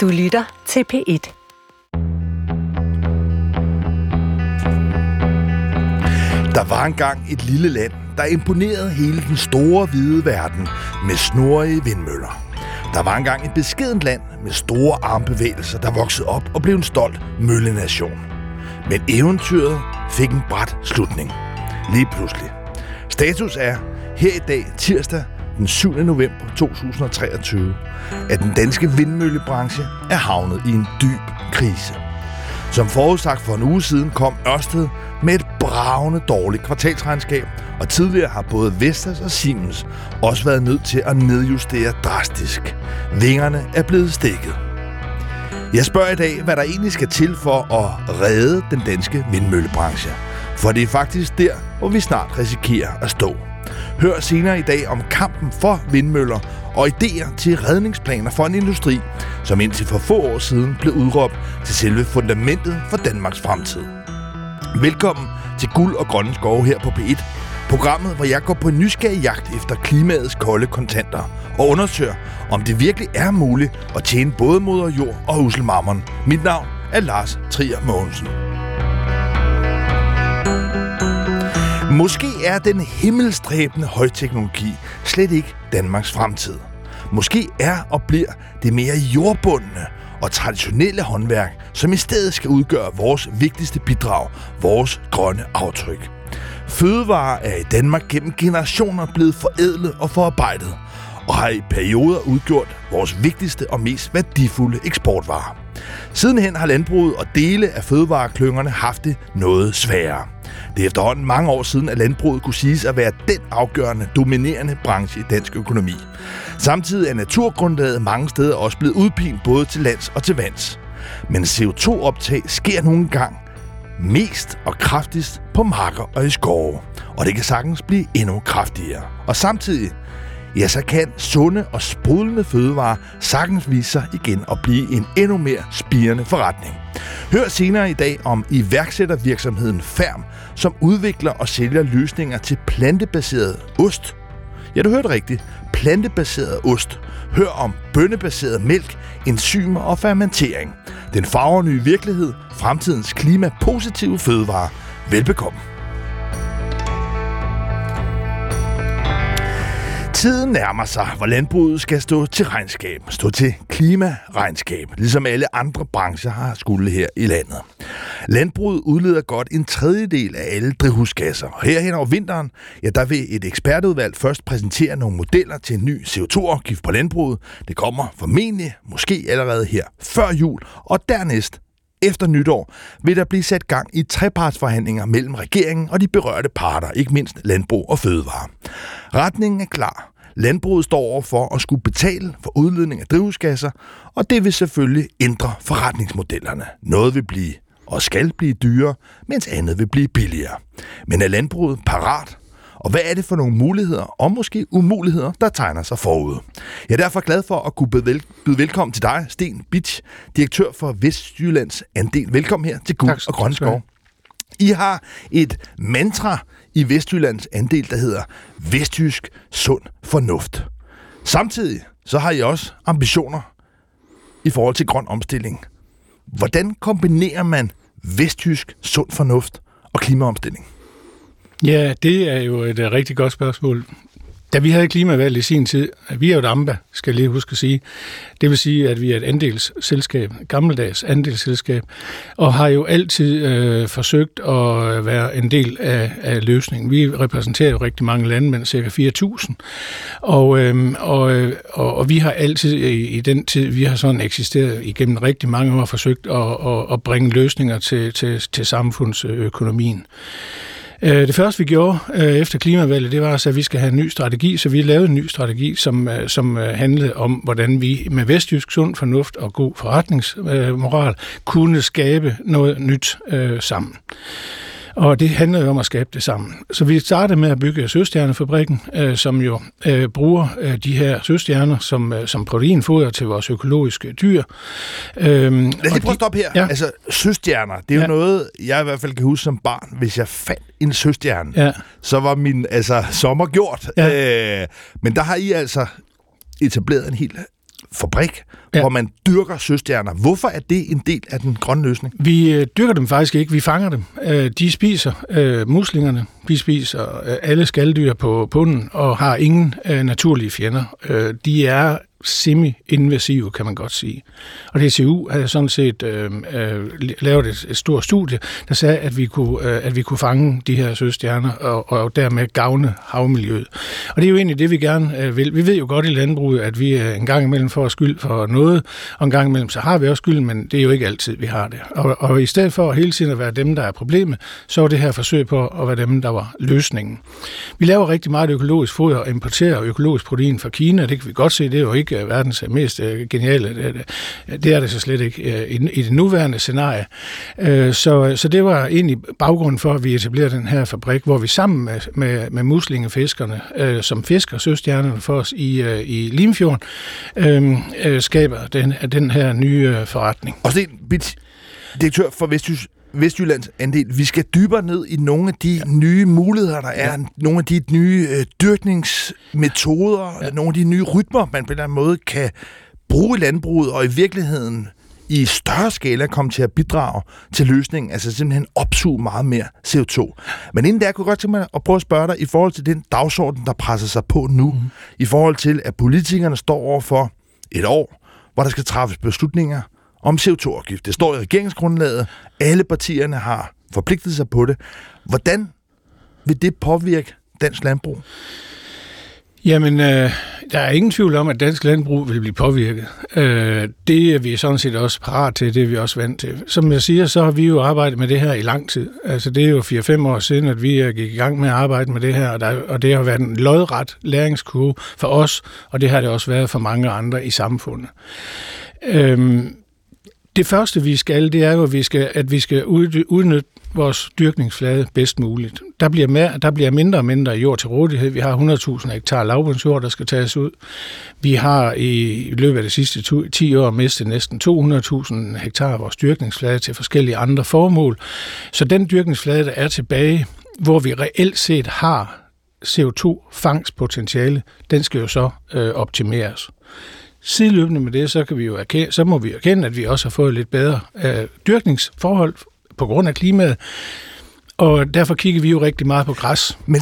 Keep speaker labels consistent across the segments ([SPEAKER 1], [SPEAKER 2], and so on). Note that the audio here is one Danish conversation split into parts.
[SPEAKER 1] Du lytter til P1.
[SPEAKER 2] Der var engang et lille land, der imponerede hele den store hvide verden med snorige vindmøller. Der var engang et beskedent land med store armbevægelser, der voksede op og blev en stolt møllenation. Men eventyret fik en bræt slutning. Lige pludselig. Status er her i dag, tirsdag den 7. november 2023, at den danske vindmøllebranche er havnet i en dyb krise. Som forudsagt for en uge siden kom Ørsted med et bravende dårligt kvartalsregnskab, og tidligere har både Vestas og Siemens også været nødt til at nedjustere drastisk. Vingerne er blevet stikket. Jeg spørger i dag, hvad der egentlig skal til for at redde den danske vindmøllebranche. For det er faktisk der, hvor vi snart risikerer at stå. Hør senere i dag om kampen for vindmøller og idéer til redningsplaner for en industri, som indtil for få år siden blev udråbt til selve fundamentet for Danmarks fremtid. Velkommen til Guld og Grønne Skove her på P1. Programmet, hvor jeg går på en nysgerrig jagt efter klimaets kolde kontanter og undersøger, om det virkelig er muligt at tjene både moder jord og uselmammeren. Mit navn er Lars Trier Mogensen. Måske er den himmelstræbende højteknologi slet ikke Danmarks fremtid. Måske er og bliver det mere jordbundne og traditionelle håndværk, som i stedet skal udgøre vores vigtigste bidrag, vores grønne aftryk. Fødevarer er i Danmark gennem generationer blevet forædlet og forarbejdet, og har i perioder udgjort vores vigtigste og mest værdifulde eksportvarer. Sidenhen har landbruget og dele af fødevareklyngerne haft det noget sværere. Det er efterhånden mange år siden, at landbruget kunne siges at være den afgørende, dominerende branche i dansk økonomi. Samtidig er naturgrundlaget mange steder også blevet udpint både til lands og til vands. Men CO2-optag sker nogle gang mest og kraftigst på marker og i skove. Og det kan sagtens blive endnu kraftigere. Og samtidig ja, så kan sunde og sprudlende fødevarer sagtens vise sig igen og blive en endnu mere spirende forretning. Hør senere i dag om iværksættervirksomheden Færm, som udvikler og sælger løsninger til plantebaseret ost. Ja, du hørte rigtigt. Plantebaseret ost. Hør om bønnebaseret mælk, enzymer og fermentering. Den farver nye virkelighed, fremtidens klimapositive fødevarer. Velbekomme. Tiden nærmer sig, hvor landbruget skal stå til regnskab, stå til klimaregnskab, ligesom alle andre brancher har skulle her i landet. Landbruget udleder godt en tredjedel af alle drivhusgasser, og herhen over vinteren, ja, der vil et ekspertudvalg først præsentere nogle modeller til en ny CO2-afgift på landbruget. Det kommer formentlig, måske allerede her før jul, og dernæst efter nytår vil der blive sat gang i trepartsforhandlinger mellem regeringen og de berørte parter, ikke mindst landbrug og fødevare. Retningen er klar. Landbruget står over for at skulle betale for udledning af drivhusgasser, og det vil selvfølgelig ændre forretningsmodellerne. Noget vil blive og skal blive dyrere, mens andet vil blive billigere. Men er landbruget parat og hvad er det for nogle muligheder, og måske umuligheder, der tegner sig forud? Jeg er derfor glad for at kunne byde, vel- byde velkommen til dig, Sten Bitch, direktør for Vestjyllands Andel. Velkommen her til Guld og Grøn Skov. I har et mantra i Vestjyllands Andel, der hedder Vestjysk Sund Fornuft. Samtidig så har I også ambitioner i forhold til grøn omstilling. Hvordan kombinerer man vestjysk sund fornuft og klimaomstilling?
[SPEAKER 3] Ja, det er jo et øh, rigtig godt spørgsmål. Da vi havde klimavalg i sin tid, vi er jo et AMBA, skal jeg lige huske at sige. Det vil sige, at vi er et andelsselskab, gammeldags andelsselskab, og har jo altid øh, forsøgt at øh, være en del af, af løsningen. Vi repræsenterer jo rigtig mange landmænd, cirka 4.000, og, øh, og, øh, og, og vi har altid i, i den tid, vi har sådan eksisteret igennem rigtig mange år, forsøgt at, at, at bringe løsninger til, til, til samfundsøkonomien. Øh, det første, vi gjorde øh, efter klimavalget, det var at vi skal have en ny strategi, så vi lavede en ny strategi, som, øh, som øh, handlede om, hvordan vi med vestjysk sund fornuft og god forretningsmoral kunne skabe noget nyt sammen. Og det handler jo om at skabe det sammen. Så vi startede med at bygge Søstjernefabrikken, øh, som jo øh, bruger øh, de her søstjerner som, øh, som proteinfoder til vores økologiske dyr.
[SPEAKER 2] Øhm, Lad os lige prøve at stoppe her. Ja. Altså, søstjerner, det er jo ja. noget, jeg i hvert fald kan huske som barn. Hvis jeg fandt en søstjerne, ja. så var min altså, sommer gjort. Ja. Øh, men der har I altså etableret en helt fabrik, ja. hvor man dyrker søstjerner. Hvorfor er det en del af den grønne løsning?
[SPEAKER 3] Vi øh, dyrker dem faktisk ikke, vi fanger dem. Øh, de spiser øh, muslingerne, de spiser øh, alle skalddyr på bunden og har ingen øh, naturlige fjender. Øh, de er semi-invasive, kan man godt sige. Og DCU havde sådan set øh, øh, lavet et, et stort studie, der sagde, at vi kunne, øh, at vi kunne fange de her søstjerner og, og dermed gavne havmiljøet. Og det er jo egentlig det, vi gerne øh, vil. Vi ved jo godt i landbruget, at vi øh, en gang imellem får skyld for noget, og en gang imellem så har vi også skyld, men det er jo ikke altid, vi har det. Og, og i stedet for hele tiden at være dem, der er problemet, så var det her forsøg på at være dem, der var løsningen. Vi laver rigtig meget økologisk foder og importerer økologisk protein fra Kina. Det kan vi godt se, det er jo ikke ikke øh, verdens mest øh, geniale. Øh, det er det så slet ikke i det nuværende scenarie. Så, så det var egentlig baggrunden for, at vi etablerede den her fabrik, hvor vi sammen med, med, med muslingefiskerne, som fisker søstjernerne for os i, i Limfjorden, skaber den, den her nye forretning.
[SPEAKER 2] Og det er direktør for Vestjysk Vestjyllands andel. Vi skal dybere ned i nogle af de ja. nye muligheder, der er. Ja. Nogle af de nye øh, dyrkningsmetoder, ja. nogle af de nye rytmer, man på en eller anden måde kan bruge i landbruget, og i virkeligheden i større skala komme til at bidrage til løsningen, altså simpelthen opsuge meget mere CO2. Men inden der kunne jeg godt tænke mig at prøve at spørge dig i forhold til den dagsorden, der presser sig på nu, mm. i forhold til, at politikerne står over for et år, hvor der skal træffes beslutninger om CO2-afgift. Det står i regeringsgrundlaget. Alle partierne har forpligtet sig på det. Hvordan vil det påvirke dansk landbrug?
[SPEAKER 3] Jamen, øh, der er ingen tvivl om, at dansk landbrug vil blive påvirket. Øh, det er vi sådan set også parat til, det er vi også vant til. Som jeg siger, så har vi jo arbejdet med det her i lang tid. Altså, det er jo 4-5 år siden, at vi gik i gang med at arbejde med det her, og, der, og det har været en lodret læringskurve for os, og det har det også været for mange andre i samfundet. Øh, det første, vi skal, det er jo, at vi skal, at vi skal udnytte vores dyrkningsflade bedst muligt. Der bliver, mere, der bliver mindre og mindre jord til rådighed. Vi har 100.000 hektar lavbundsjord, der skal tages ud. Vi har i løbet af de sidste 10 år mistet næsten 200.000 hektar af vores dyrkningsflade til forskellige andre formål. Så den dyrkningsflade, der er tilbage, hvor vi reelt set har CO2-fangstpotentiale, den skal jo så øh, optimeres. Sideløbende med det, så, kan vi jo erkende, så må vi erkende, at vi også har fået lidt bedre øh, dyrkningsforhold på grund af klimaet. Og derfor kigger vi jo rigtig meget på græs.
[SPEAKER 2] Men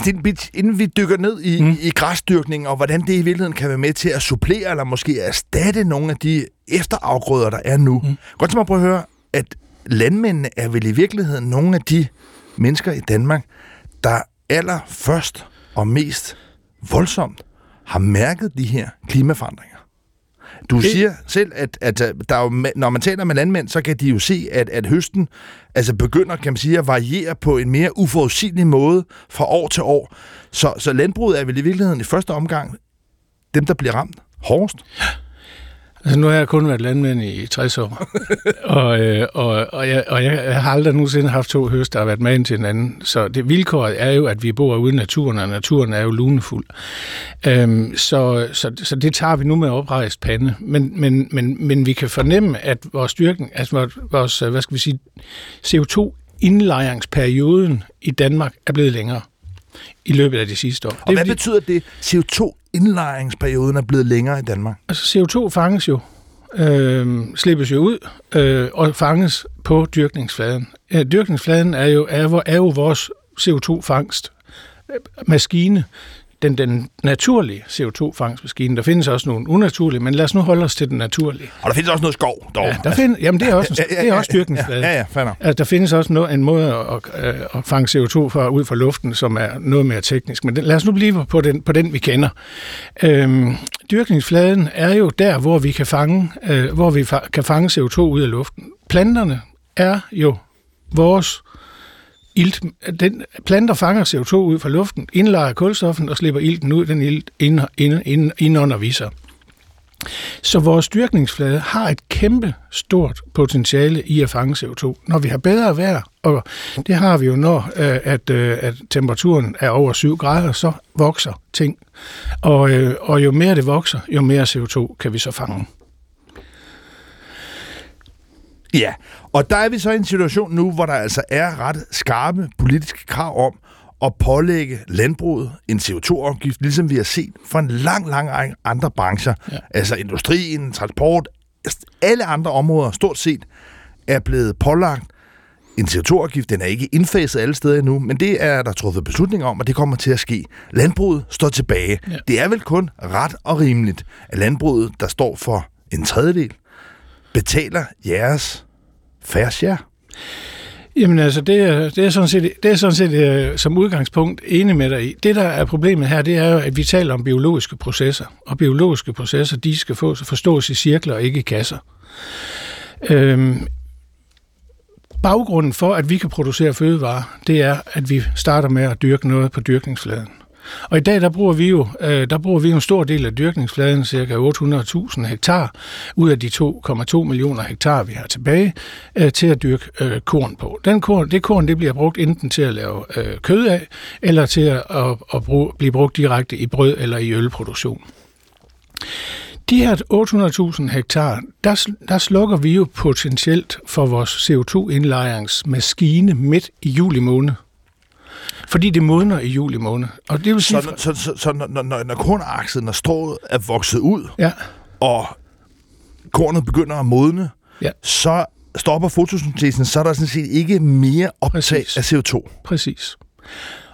[SPEAKER 2] inden vi dykker ned i, mm. i græsdyrkning, og hvordan det i virkeligheden kan være med til at supplere, eller måske erstatte nogle af de efterafgrøder, der er nu. Mm. Godt til mig at prøve at høre, at landmændene er vel i virkeligheden nogle af de mennesker i Danmark, der allerførst og mest voldsomt har mærket de her klimaforandringer. Du det... siger selv, at, at der er jo, når man taler med landmænd, så kan de jo se, at, at høsten altså begynder kan man sige, at variere på en mere uforudsigelig måde fra år til år. Så, så landbruget er vel i virkeligheden i første omgang dem, der bliver ramt hårdest?
[SPEAKER 3] Altså, nu har jeg kun været landmand i 60 år, og, øh, og, og, jeg, og jeg har aldrig nogensinde haft to høst, der har været med til en anden. Så det vilkåret er jo, at vi bor ude i naturen, og naturen er jo lunefuld. Øhm, så, så, så det tager vi nu med oprejst pande. Men, men, men, men vi kan fornemme, at vores styrken, altså vores, hvad skal vi sige, CO2-indlejringsperioden i Danmark er blevet længere i løbet af de sidste år.
[SPEAKER 2] Og det hvad betyder det, CO2-indlejringsperioden er blevet længere i Danmark?
[SPEAKER 3] Altså CO2 fanges jo, øh, slippes jo ud øh, og fanges på dyrkningsfladen. Ja, dyrkningsfladen er jo, er, er jo vores CO2-fangst maskine, den, den naturlige CO2-fangstmaskine. Der findes også nogle unaturlige, men lad os nu holde os til den naturlige.
[SPEAKER 2] Og der findes også noget skov, dog.
[SPEAKER 3] Ja, der find, jamen, det er også, en, det er også dyrkningsflade.
[SPEAKER 2] Ja, ja, ja,
[SPEAKER 3] altså, der findes også noget, en måde at, at, at fange CO2 fra, ud fra luften, som er noget mere teknisk. Men den, lad os nu blive på den, på den vi kender. Øhm, dyrkningsfladen er jo der, hvor vi kan fange, øh, hvor vi fa- kan fange CO2 ud af luften. Planterne er jo vores ilt, den planter fanger CO2 ud fra luften, indlejer kulstoffen og slipper ilten ud, den ilt ind, ind, ind, ind vi sig. Så vores dyrkningsflade har et kæmpe stort potentiale i at fange CO2. Når vi har bedre vejr, og det har vi jo, når øh, at, øh, at temperaturen er over 7 grader, så vokser ting. Og, øh, og jo mere det vokser, jo mere CO2 kan vi så fange.
[SPEAKER 2] Ja, og der er vi så i en situation nu, hvor der altså er ret skarpe politiske krav om at pålægge landbruget en CO2-afgift, ligesom vi har set for en lang, lang række andre brancher. Ja. Altså industrien, transport, alle andre områder stort set er blevet pålagt en CO2-afgift. Den er ikke indfaset alle steder endnu, men det er der truffet beslutning om, og det kommer til at ske. Landbruget står tilbage. Ja. Det er vel kun ret og rimeligt, at landbruget, der står for en tredjedel, betaler jeres færre.
[SPEAKER 3] Jamen altså, det er, det er sådan set, det er sådan set uh, som udgangspunkt enig med dig i. Det, der er problemet her, det er jo, at vi taler om biologiske processer. Og biologiske processer, de skal få, forstås i cirkler og ikke i kasser. Øhm, baggrunden for, at vi kan producere fødevarer, det er, at vi starter med at dyrke noget på dyrkningsfladen. Og i dag, der bruger vi jo, øh, der bruger vi en stor del af dyrkningsfladen, cirka 800.000 hektar, ud af de 2,2 millioner hektar, vi har tilbage, øh, til at dyrke øh, korn på. Den korn, det korn, det bliver brugt enten til at lave øh, kød af, eller til at, at, at bruge, blive brugt direkte i brød eller i ølproduktion. De her 800.000 hektar, der, der slukker vi jo potentielt for vores CO2-indlejringsmaskine midt i juli måned. Fordi det modner i juli måned. Og det vil sige,
[SPEAKER 2] så, så, så, så når, når, når kornakset, når strået er vokset ud,
[SPEAKER 3] ja.
[SPEAKER 2] og kornet begynder at modne,
[SPEAKER 3] ja.
[SPEAKER 2] så stopper fotosyntesen, så er der sådan set ikke mere optag Præcis. af CO2.
[SPEAKER 3] Præcis.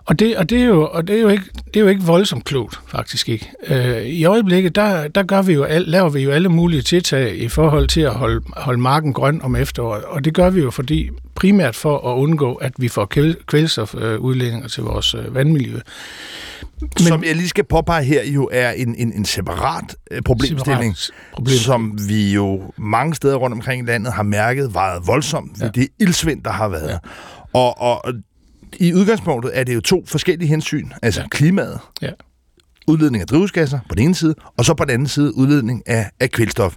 [SPEAKER 3] Og det, og det, er, jo, og det, er, jo ikke, det er jo ikke voldsomt klogt, faktisk ikke. Øh, I øjeblikket, der, der gør vi jo, laver vi jo alle mulige tiltag i forhold til at holde, holde marken grøn om efteråret. Og det gør vi jo fordi primært for at undgå, at vi får kvælstofudledninger til vores øh, vandmiljø.
[SPEAKER 2] Men, som jeg lige skal påpege her, jo er en, en, en separat øh, problemstilling, separat problem. som vi jo mange steder rundt omkring i landet har mærket vejet voldsomt, ja. det ildsvind, der har været. Ja. Og, og i udgangspunktet er det jo to forskellige hensyn. Altså ja. klimaet,
[SPEAKER 3] ja.
[SPEAKER 2] udledning af drivhusgasser på den ene side, og så på den anden side udledning af, af kvælstof.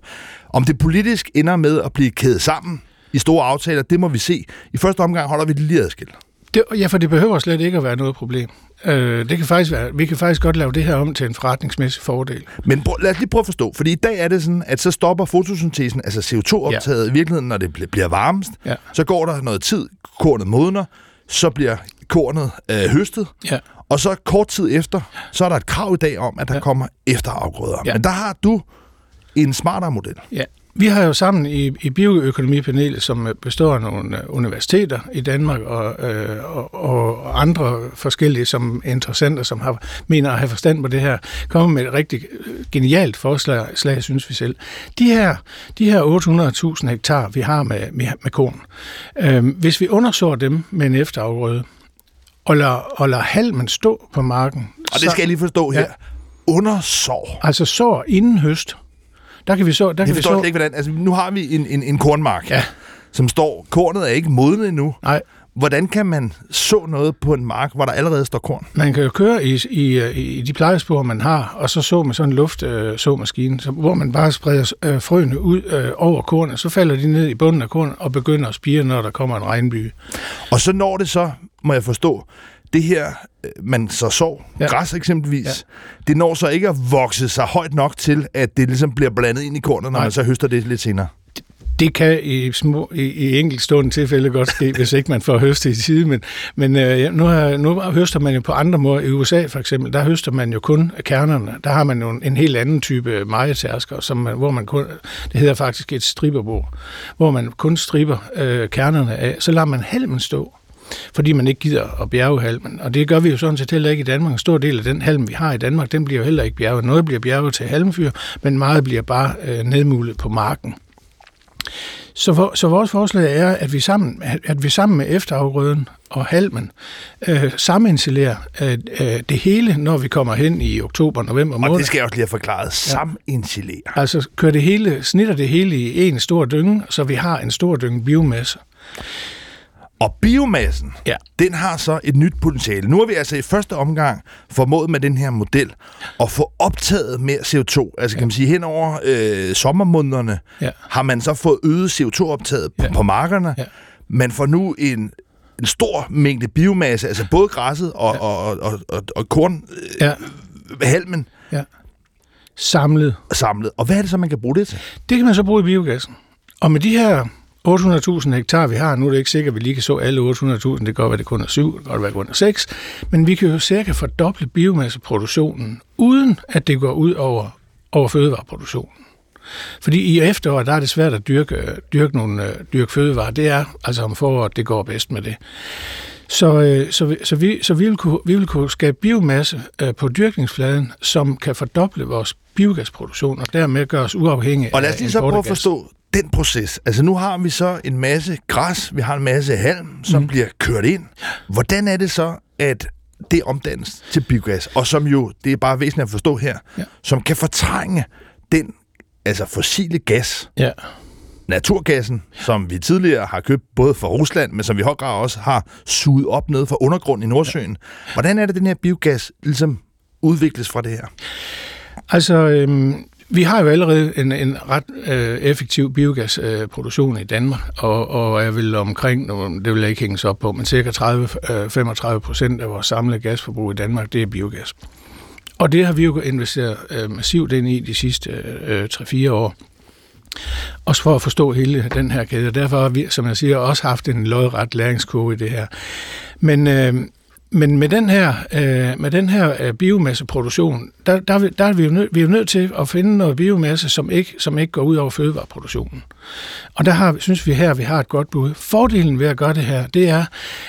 [SPEAKER 2] Om det politisk ender med at blive kædet sammen i store aftaler, det må vi se. I første omgang holder vi det lige adskilt.
[SPEAKER 3] Det, ja, for det behøver slet ikke at være noget problem. Øh, det kan faktisk være, vi kan faktisk godt lave det her om til en forretningsmæssig fordel.
[SPEAKER 2] Men prøv, lad os lige prøve at forstå, fordi i dag er det sådan, at så stopper fotosyntesen, altså CO2-optaget ja. i virkeligheden, når det bliver varmest.
[SPEAKER 3] Ja.
[SPEAKER 2] Så går der noget tid, kornet modner, så bliver kornet øh, høstet,
[SPEAKER 3] ja.
[SPEAKER 2] og så kort tid efter, så er der et krav i dag om, at der ja. kommer efterafgrøder.
[SPEAKER 3] Ja.
[SPEAKER 2] Men der har du en smartere model.
[SPEAKER 3] Ja. Vi har jo sammen i, i bioøkonomipanelet, som består af nogle øh, universiteter i Danmark og, øh, og, og andre forskellige som interessenter, som har, mener at have forstand på det her, kommet med et rigtig øh, genialt forslag, slag, synes vi selv. De her, de her 800.000 hektar, vi har med, med, med korn, øh, hvis vi undersår dem med en efterafgrøde, og lader, og lader halmen stå på marken.
[SPEAKER 2] Og det skal så, jeg lige forstå her. Ja, undersår.
[SPEAKER 3] Altså sår inden høst der kan vi så... Der
[SPEAKER 2] kan vi så... ikke, hvordan... Altså, nu har vi en, en, en kornmark,
[SPEAKER 3] ja.
[SPEAKER 2] som står... Kornet er ikke modnet endnu.
[SPEAKER 3] Nej.
[SPEAKER 2] Hvordan kan man så noget på en mark, hvor der allerede står korn?
[SPEAKER 3] Man kan jo køre i, i, i de plejespor, man har, og så så med sådan en luftsåmaskine, øh, så, hvor man bare spreder øh, frøene ud øh, over kornet, så falder de ned i bunden af kornet og begynder at spire, når der kommer en regnby.
[SPEAKER 2] Og så når det så, må jeg forstå, det her, øh, man så så, ja. græs eksempelvis, ja. det når så ikke at vokse sig højt nok til, at det ligesom bliver blandet ind i kornet, når Nej. man så høster det lidt senere.
[SPEAKER 3] Det kan i, små, i, i enkeltstående tilfælde godt ske, hvis ikke man får høstet i tide, men, men øh, nu, har, nu høster man jo på andre måder. I USA for eksempel, der høster man jo kun kernerne. Der har man jo en, en helt anden type majetærsker, som man, hvor man kun, det hedder faktisk et striberbord, hvor man kun striber øh, kernerne af. Så lader man halmen stå fordi man ikke gider at bjerge halmen. Og det gør vi jo sådan set heller ikke i Danmark. En stor del af den halm, vi har i Danmark, den bliver jo heller ikke bjerget. Noget bliver bjerget til halmfyr, men meget bliver bare øh, nedmulet på marken. Så, for, så vores forslag er, at vi sammen, at vi sammen med efterafgrøden og halmen øh, saminstallerer øh, øh, det hele, når vi kommer hen i oktober, november måned.
[SPEAKER 2] Og det skal jeg også lige have forklaret. Saminstallere.
[SPEAKER 3] Ja. Altså kører det hele, snitter det hele i en stor dynge, så vi har en stor dynge biomasse.
[SPEAKER 2] Og biomassen,
[SPEAKER 3] ja.
[SPEAKER 2] den har så et nyt potentiale. Nu har vi altså i første omgang formået med den her model at få optaget mere CO2. Altså kan man sige, hen over øh, sommermånederne
[SPEAKER 3] ja.
[SPEAKER 2] har man så fået øget CO2-optaget ja. på, på markerne.
[SPEAKER 3] Ja.
[SPEAKER 2] Man får nu en, en stor mængde biomasse, altså både græsset og, ja. og, og, og, og, og korn, øh,
[SPEAKER 3] ja.
[SPEAKER 2] halmen.
[SPEAKER 3] Ja. Samlet.
[SPEAKER 2] Samlet. Og hvad er det så, man kan bruge det til?
[SPEAKER 3] Det kan man så bruge i biogassen. Og med de her 800.000 hektar, vi har, nu er det ikke sikkert, at vi lige kan så alle 800.000, det kan godt være, det kun er 7, det kan godt være, det kun er 6, men vi kan jo cirka fordoble biomasseproduktionen, uden at det går ud over, over fødevareproduktionen. Fordi i efteråret, der er det svært at dyrke, dyrke nogle dyrke fødevarer. Det er altså om foråret, det går bedst med det. Så, øh, så, så, vi, så vi, vil kunne, vi vil kunne skabe biomasse øh, på dyrkningsfladen, som kan fordoble vores biogasproduktion, og dermed gøre os uafhængige
[SPEAKER 2] Og lad os lige så prøve at forstå den proces. Altså nu har vi så en masse græs, vi har en masse halm, som mm. bliver kørt ind. Hvordan er det så, at det omdannes til biogas, og som jo, det er bare væsentligt at forstå her, ja. som kan fortrænge den altså fossile gas,
[SPEAKER 3] ja
[SPEAKER 2] naturgassen, som vi tidligere har købt både fra Rusland, men som vi i høj grad også har suget op ned fra undergrunden i Nordsøen. Hvordan er det, den her biogas ligesom udvikles fra det her?
[SPEAKER 3] Altså, øhm, vi har jo allerede en, en ret øh, effektiv biogasproduktion øh, i Danmark, og, og er vel omkring, det vil jeg ikke hænge op på, men cirka 30-35 øh, procent af vores samlede gasforbrug i Danmark, det er biogas. Og det har vi jo investeret øh, massivt ind i de sidste øh, 3-4 år. Også for at forstå hele den her kæde. Derfor har vi, som jeg siger, også haft en lodret læringskurve i det her. Men, øh, men med den her, øh, med den her øh, biomasseproduktion, der, der, der er vi jo, nød, vi er jo nødt til at finde noget biomasse, som ikke, som ikke går ud over fødevareproduktionen. Og der har, synes vi her, at vi har et godt bud. Fordelen ved at gøre det her, det er,